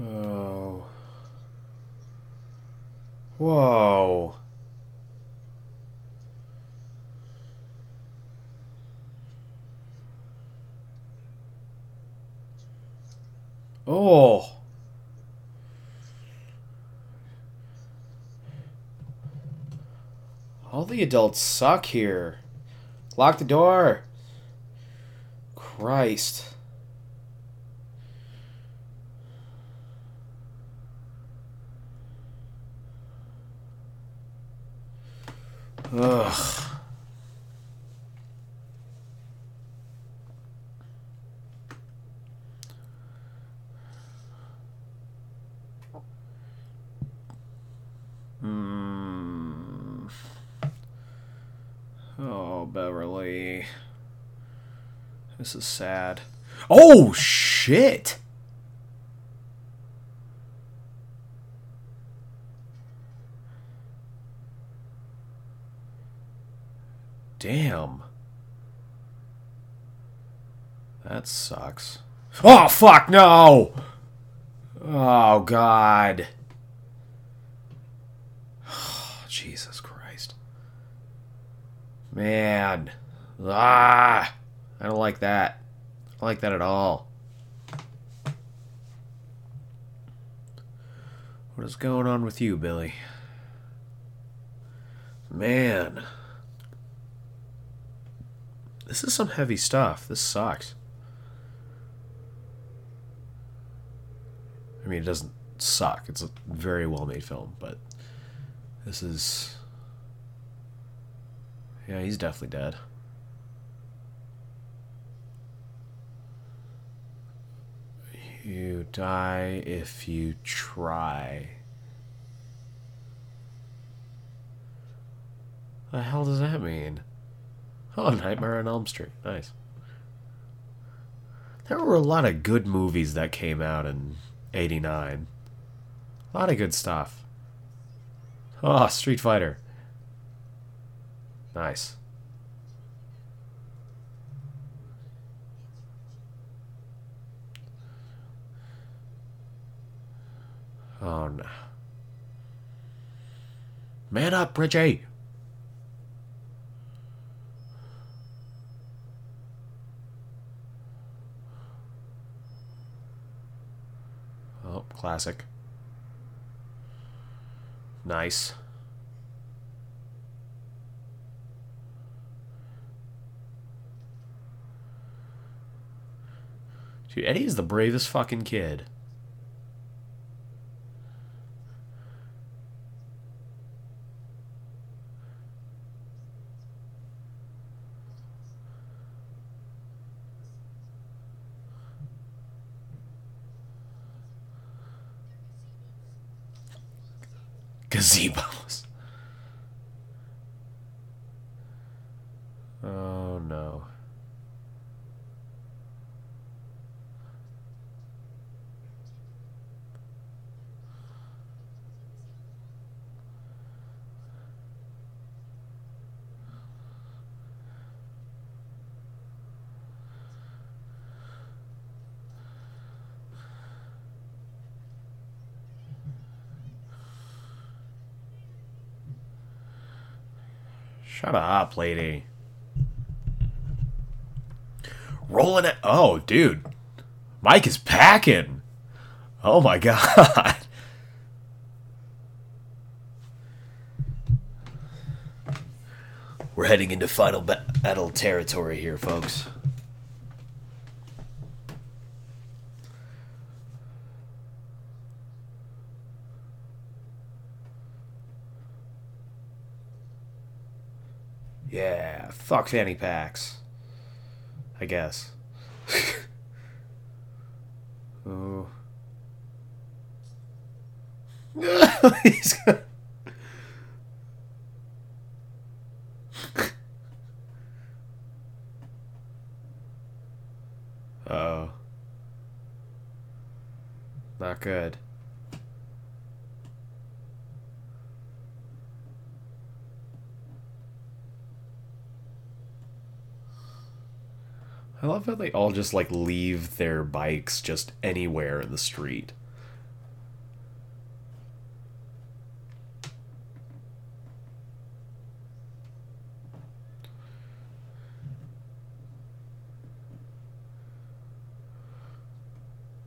Oh. Whoa. Oh. All the adults suck here. Lock the door. Christ. Ugh. Hmm. Oh, Beverly. This is sad. Oh, shit! Damn. That sucks. Oh, fuck, no! Oh, God. Jesus. Man. Ah! I don't like that. I don't like that at all. What is going on with you, Billy? Man. This is some heavy stuff. This sucks. I mean, it doesn't suck. It's a very well made film, but this is. Yeah, he's definitely dead. You die if you try. The hell does that mean? Oh, Nightmare on Elm Street. Nice. There were a lot of good movies that came out in 89. A lot of good stuff. Oh, Street Fighter. Nice. Oh no. Man up, Bridgie! Oh, classic. Nice. Dude, Eddie is the bravest fucking kid. Gazebos. Oh no. Shut up, lady. Rolling it. Oh, dude. Mike is packing. Oh my god. We're heading into final battle territory here, folks. Yeah, fuck fanny packs. I guess. oh. He's got... oh. good. I love how they all just like leave their bikes just anywhere in the street.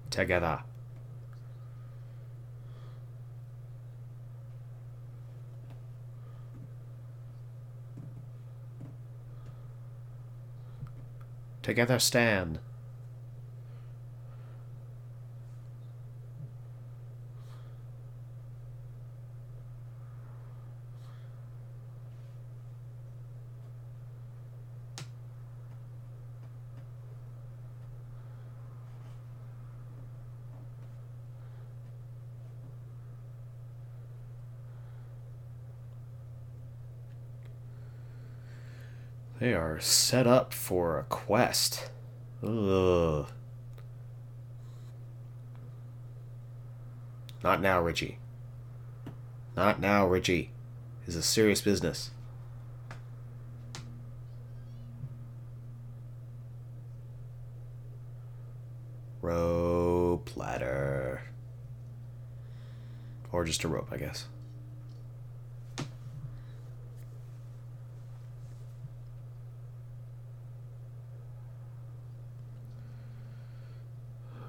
Together. Together stand. They are set up for a quest. Ugh. Not now, Richie. Not now, Richie. This is serious business. Rope ladder. Or just a rope, I guess.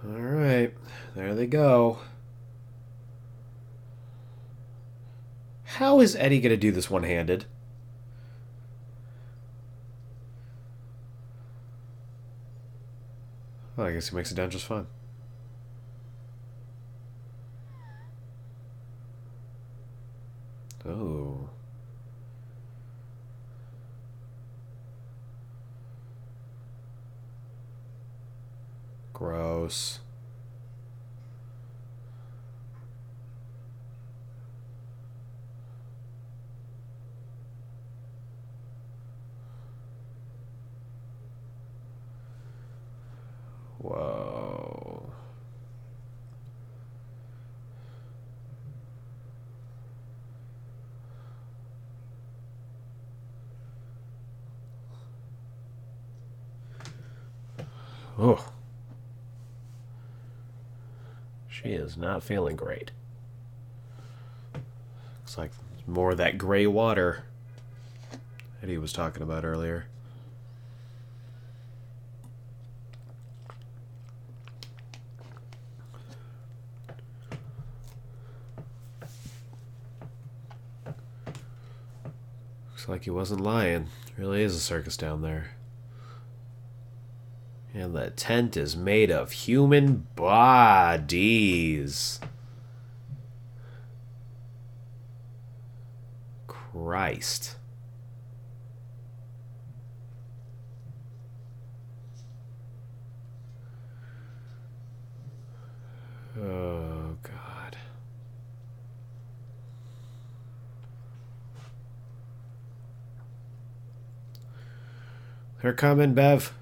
Alright, there they go. How is Eddie going to do this one handed? Well, I guess he makes it down just fine. Oh. Gross. Whoa. Oh. She is not feeling great. Looks like more of that gray water Eddie was talking about earlier. Looks like he wasn't lying. There really is a circus down there. And the tent is made of human bodies. Christ. Oh, God. They're coming, Bev.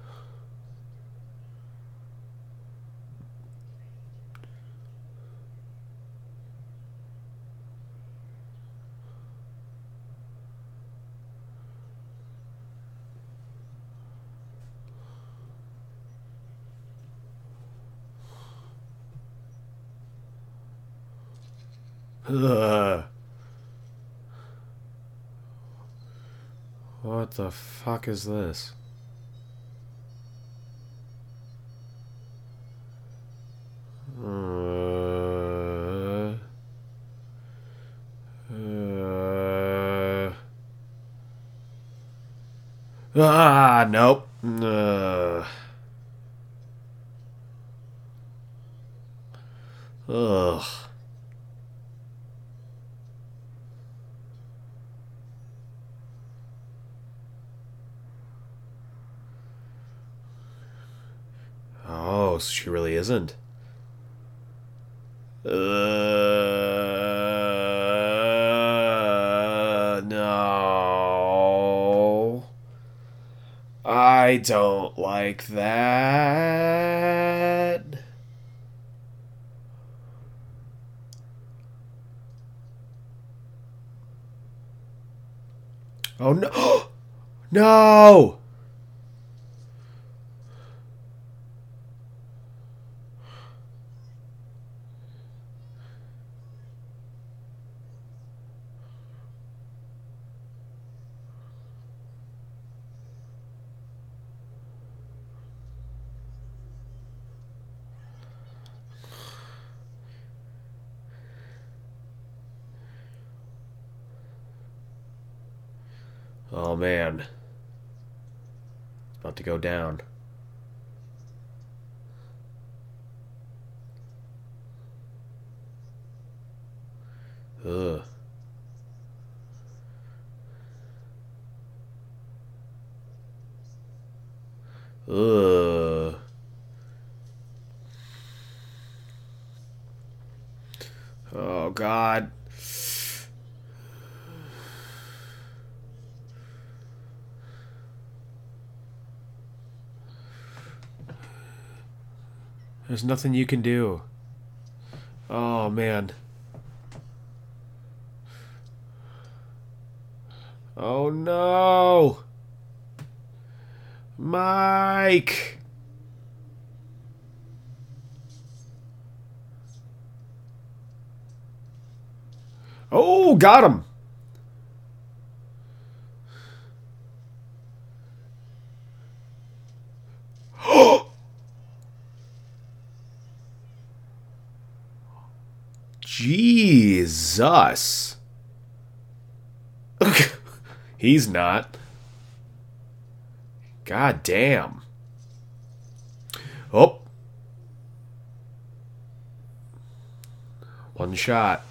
Ugh. What the fuck is this? Uh, uh, ah, nope. Uh, ugh. Oh, so she really isn't. Uh, no. I don't like that. Oh no. no. To go down. Ugh. Ugh. Oh God. There's nothing you can do. Oh man. Oh no. Mike. Oh, got him. Jesus. He's not. God damn. Oh. One shot.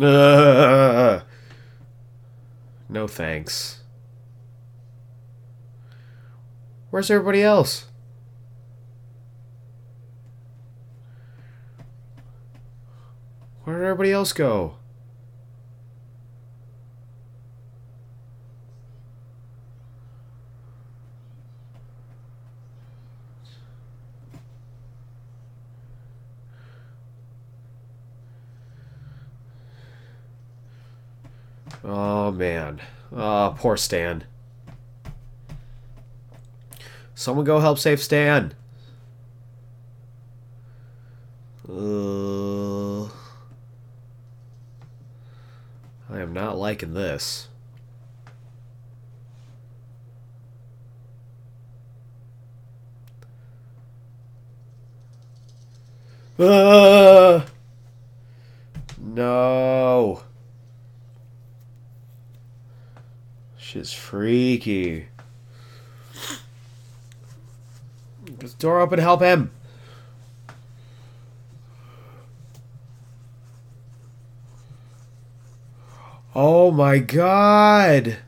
Uh, no thanks. Where's everybody else? Where did everybody else go? Oh man. Oh, poor Stan. Someone go help save Stan I am not liking this. Uh, no. Shit's freaky. Just door open, help him. Oh my god.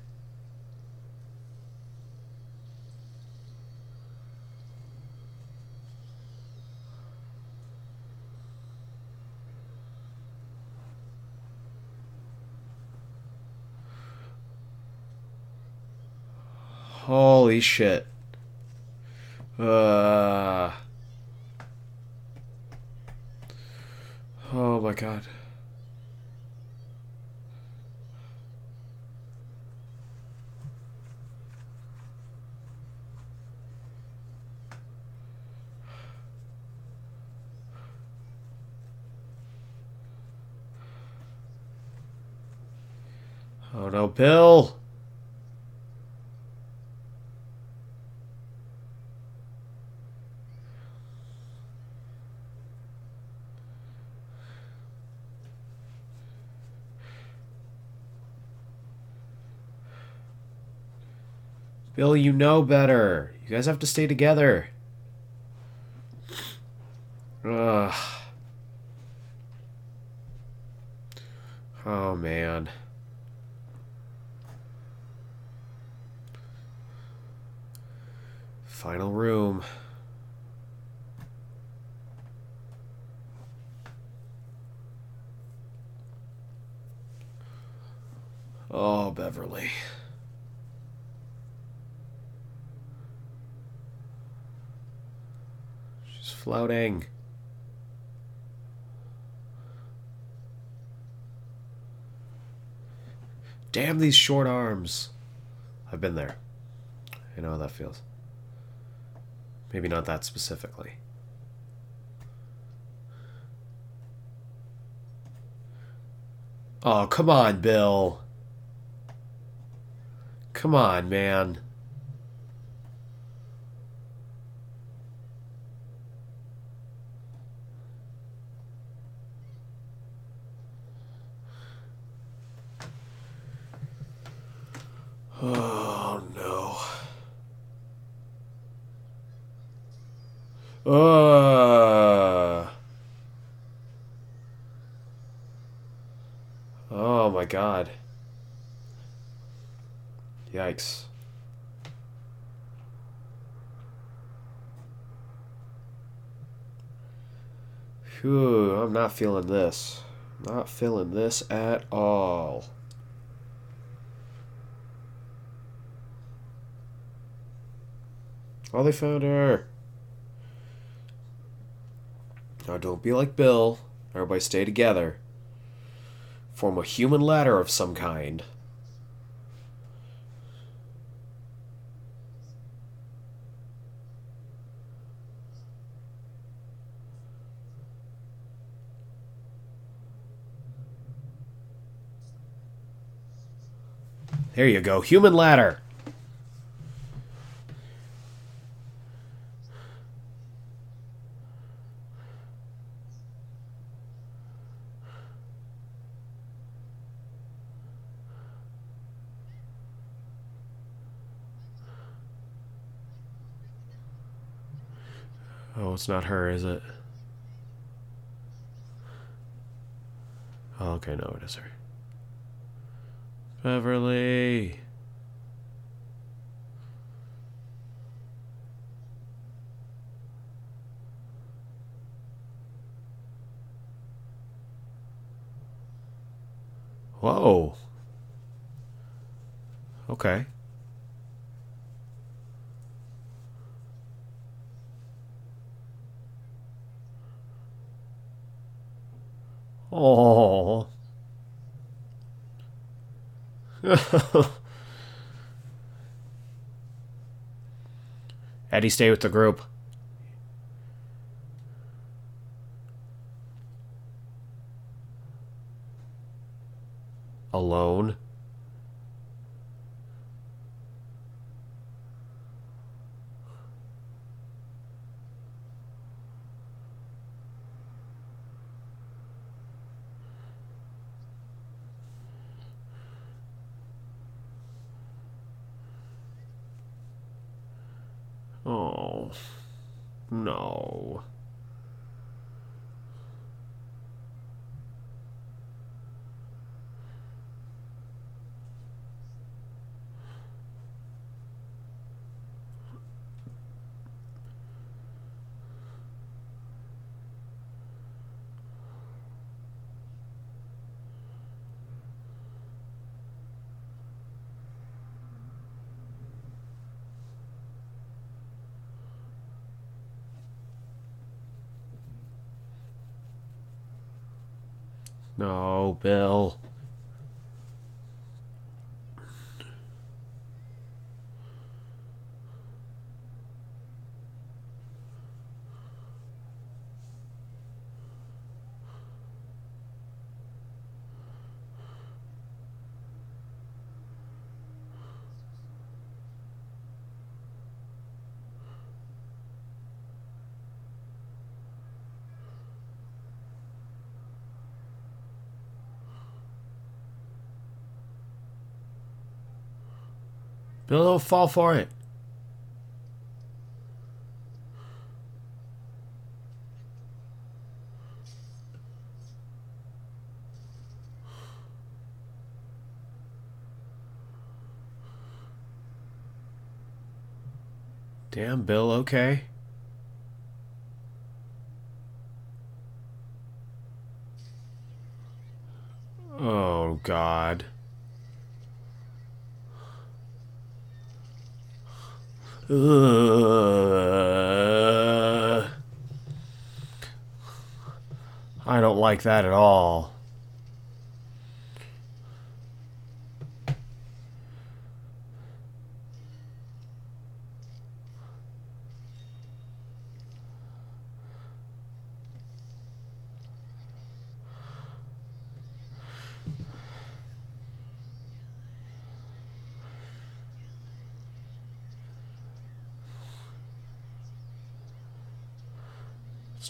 Holy shit. Uh. Oh my god. Oh no, Bill! Bill, you know better. You guys have to stay together. Ugh. Oh, man. Final room. Oh, Beverly. She's flouting. Damn these short arms. I've been there. You know how that feels. Maybe not that specifically. Oh, come on, Bill. Come on, man. Oh no. Uh. Oh my god. Yikes. Phew, I'm not feeling this. Not feeling this at all. Oh, they found her. Now, don't be like Bill. Everybody stay together. Form a human ladder of some kind. There you go. Human ladder. Oh, it's not her, is it? Oh, okay, no, it is her. Beverly. Whoa. Okay. Oh. Eddie, stay with the group. Alone. Oh, no. No, Bill. Will fall for it. Damn, Bill, okay. Oh, God. I don't like that at all.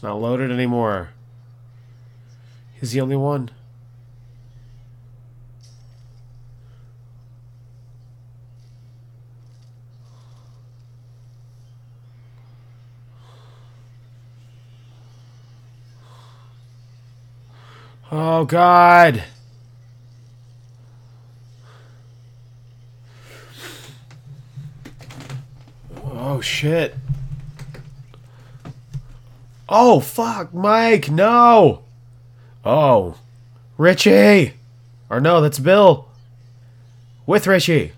It's not loaded anymore. He's the only one. Oh, God. Oh, shit. Oh, fuck, Mike, no. Oh, Richie. Or no, that's Bill. With Richie.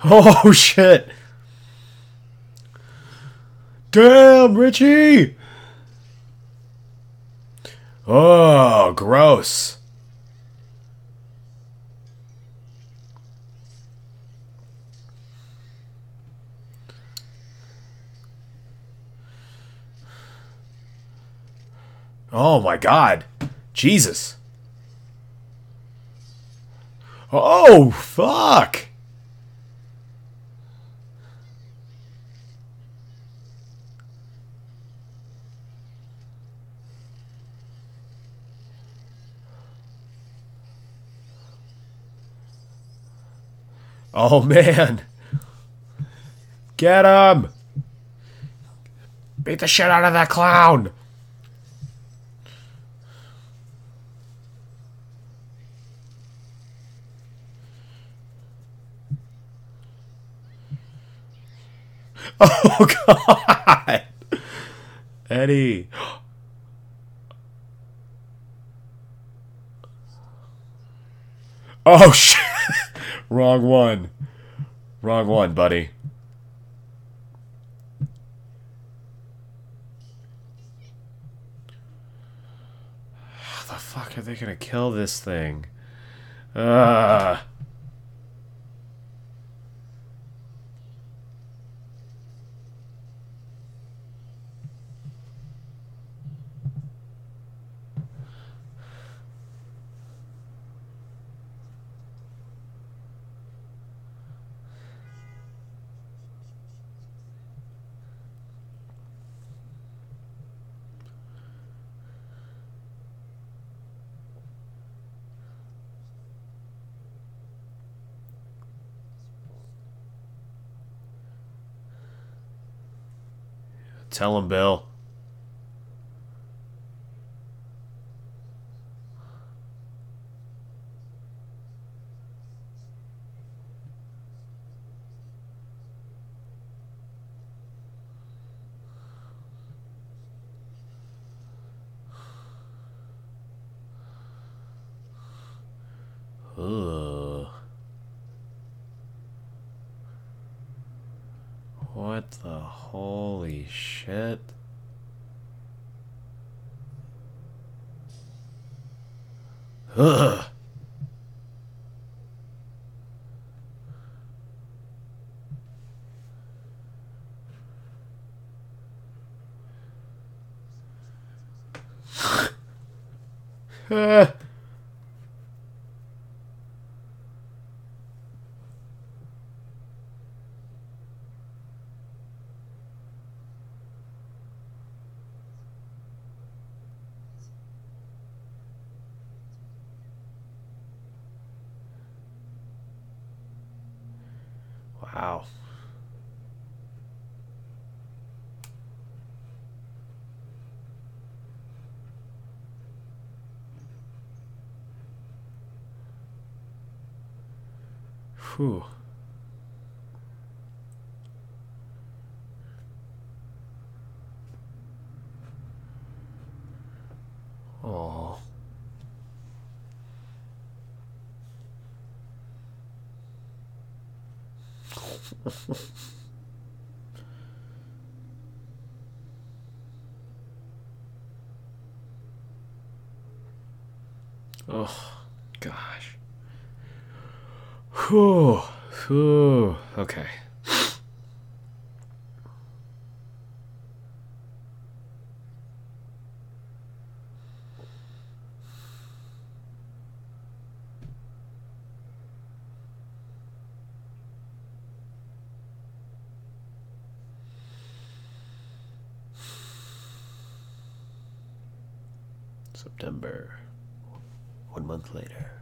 Oh shit! Damn, Richie! Oh, gross. Oh my god. Jesus. Oh, fuck. Oh man. Get him! Beat the shit out of that clown! Oh god! Eddie. Oh shit! Wrong one. Wrong one, buddy. How the fuck are they gonna kill this thing? Uh Tell him, Bill. Ugh. What the holy shit? Ugh. Ah. Wow. Whew. Oh. oh, gosh. Whew. Whew. Okay. September. One month later.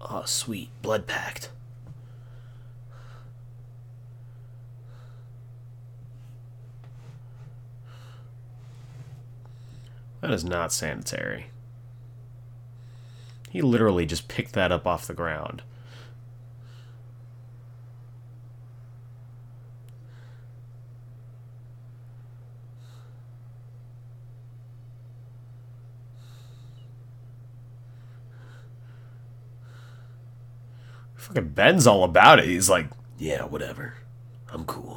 Oh, sweet. Blood pact. That is not sanitary. He literally just picked that up off the ground. Ben's all about it. He's like, yeah, whatever. I'm cool.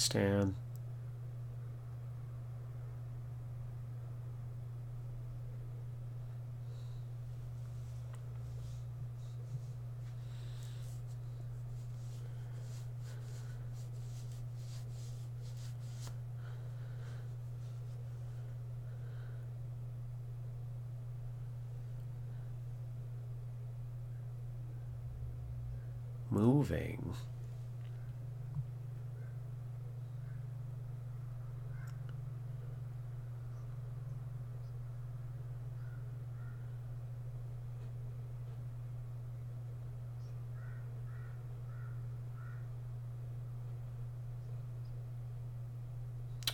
Bye, Stan. Moving.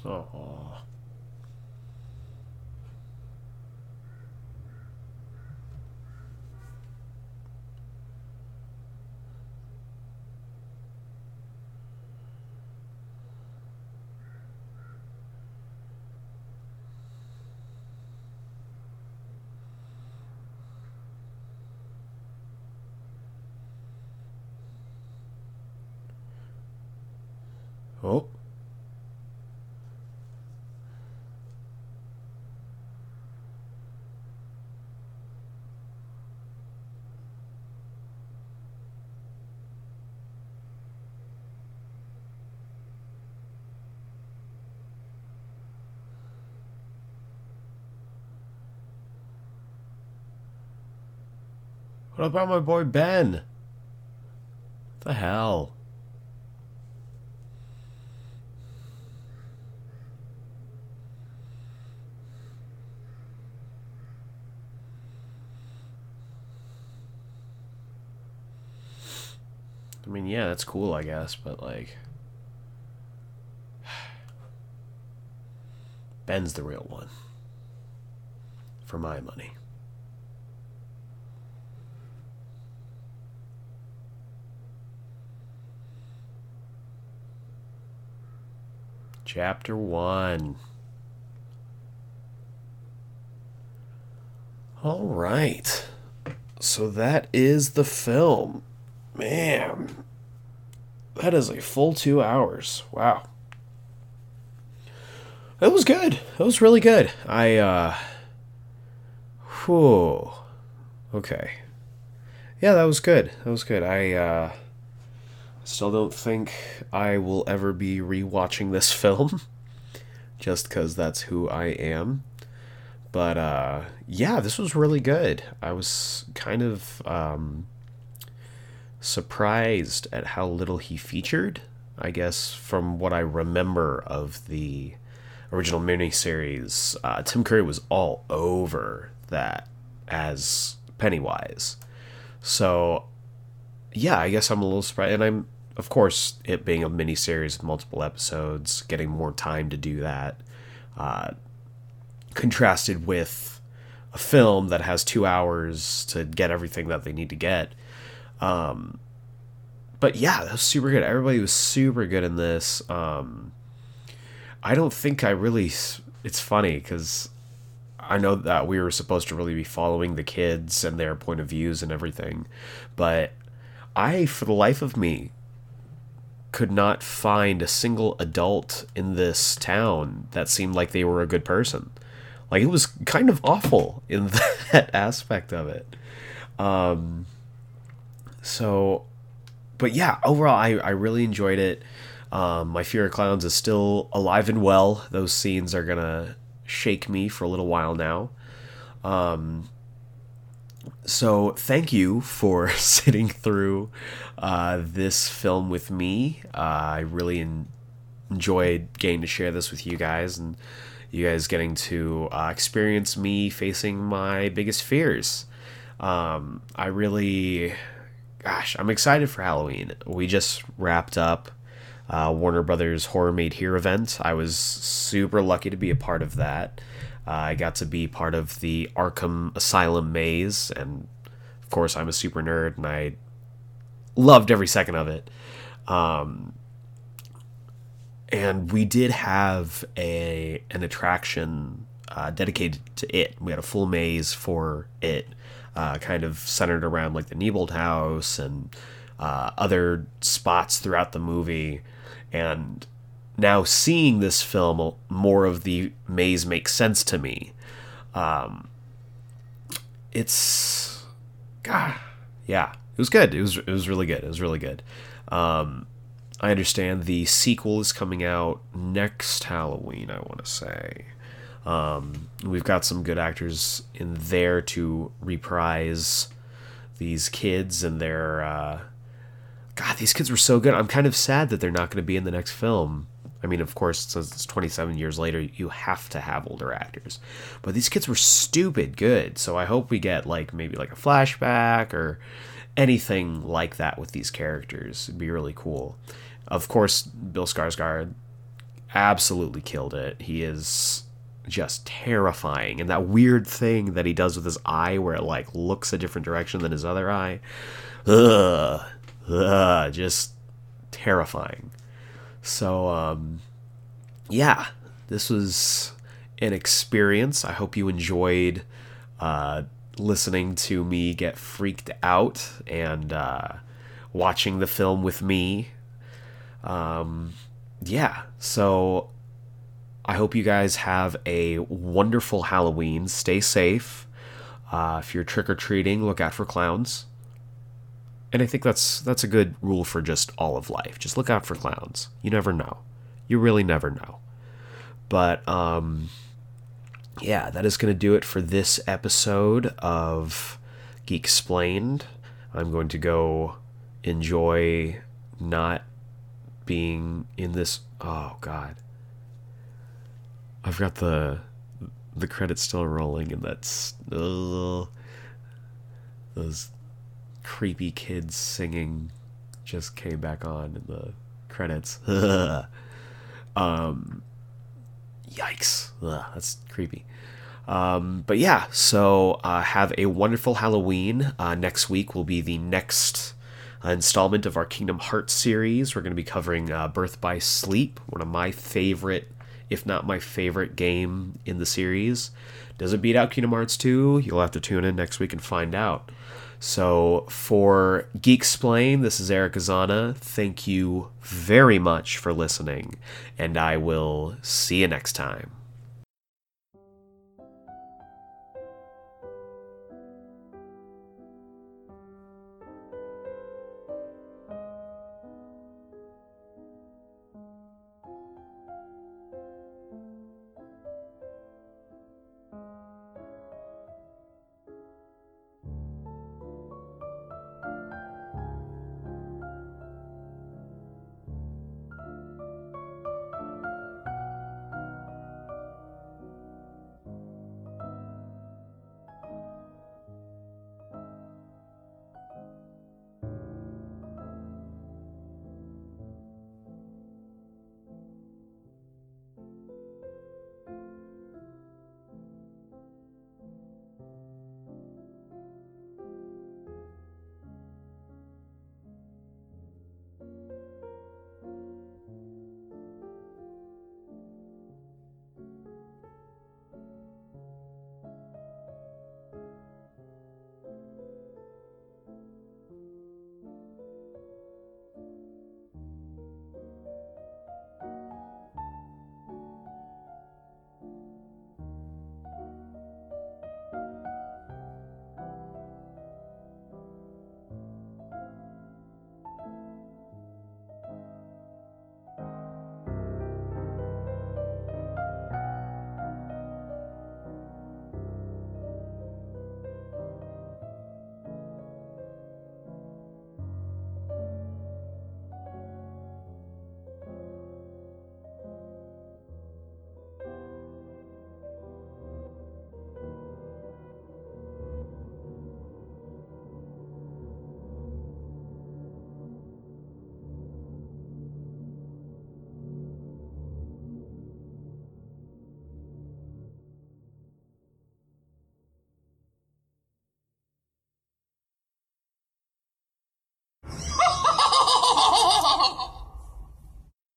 Oh. Oh. What about my boy Ben? What the hell? I mean, yeah, that's cool, I guess, but like. Ben's the real one. For my money. Chapter 1. All right. So that is the film. Man, that is a full two hours. Wow. That was good. That was really good. I, uh. Whew. Okay. Yeah, that was good. That was good. I, uh. Still don't think I will ever be rewatching this film. just because that's who I am. But, uh. Yeah, this was really good. I was kind of, um surprised at how little he featured. I guess from what I remember of the original miniseries, uh, Tim Curry was all over that as Pennywise. So, yeah, I guess I'm a little surprised. And I'm, of course, it being a miniseries with multiple episodes, getting more time to do that, uh, contrasted with a film that has two hours to get everything that they need to get. Um, but yeah, that was super good. Everybody was super good in this. Um, I don't think I really. It's funny because I know that we were supposed to really be following the kids and their point of views and everything, but I, for the life of me, could not find a single adult in this town that seemed like they were a good person. Like it was kind of awful in that aspect of it. Um, so, but yeah, overall, I, I really enjoyed it. Um, my fear of clowns is still alive and well. Those scenes are gonna shake me for a little while now. Um, so thank you for sitting through uh, this film with me. Uh, I really en- enjoyed getting to share this with you guys and you guys getting to uh, experience me facing my biggest fears. Um, I really gosh, I'm excited for Halloween. We just wrapped up uh, Warner Brothers Horror Made Here event. I was super lucky to be a part of that. Uh, I got to be part of the Arkham Asylum maze, and of course, I'm a super nerd, and I loved every second of it. Um, and we did have a an attraction uh, dedicated to it. We had a full maze for it, uh, kind of centered around like the Neibolt house and uh, other spots throughout the movie. And now seeing this film, more of the maze makes sense to me. Um, it's, God, yeah, it was good. It was it was really good. It was really good. Um, I understand the sequel is coming out next Halloween. I want to say. Um, we've got some good actors in there to reprise these kids and their. Uh, God, these kids were so good. I'm kind of sad that they're not going to be in the next film. I mean, of course, since it's 27 years later, you have to have older actors. But these kids were stupid good. So I hope we get like maybe like a flashback or anything like that with these characters. It'd be really cool. Of course, Bill Skarsgård absolutely killed it. He is just terrifying. And that weird thing that he does with his eye where it like looks a different direction than his other eye. Ugh. Ugh, just terrifying. So um yeah, this was an experience. I hope you enjoyed uh listening to me get freaked out and uh watching the film with me. Um yeah, so I hope you guys have a wonderful Halloween. Stay safe. Uh, if you're trick or treating, look out for clowns. And I think that's that's a good rule for just all of life. Just look out for clowns. You never know. You really never know. But um, yeah, that is going to do it for this episode of Geek Explained. I'm going to go enjoy not being in this. Oh God, I've got the the credits still rolling, and that's those creepy kids singing just came back on in the credits. um, yikes, Ugh, that's creepy. Um, but yeah, so uh, have a wonderful Halloween. Uh, next week will be the next uh, installment of our Kingdom Hearts series. We're going to be covering uh, Birth by Sleep, one of my favorite, if not my favorite game in the series. Does it beat out Kingdom Hearts 2? You'll have to tune in next week and find out. So for Geek Explain, this is Eric Azana. Thank you very much for listening, and I will see you next time.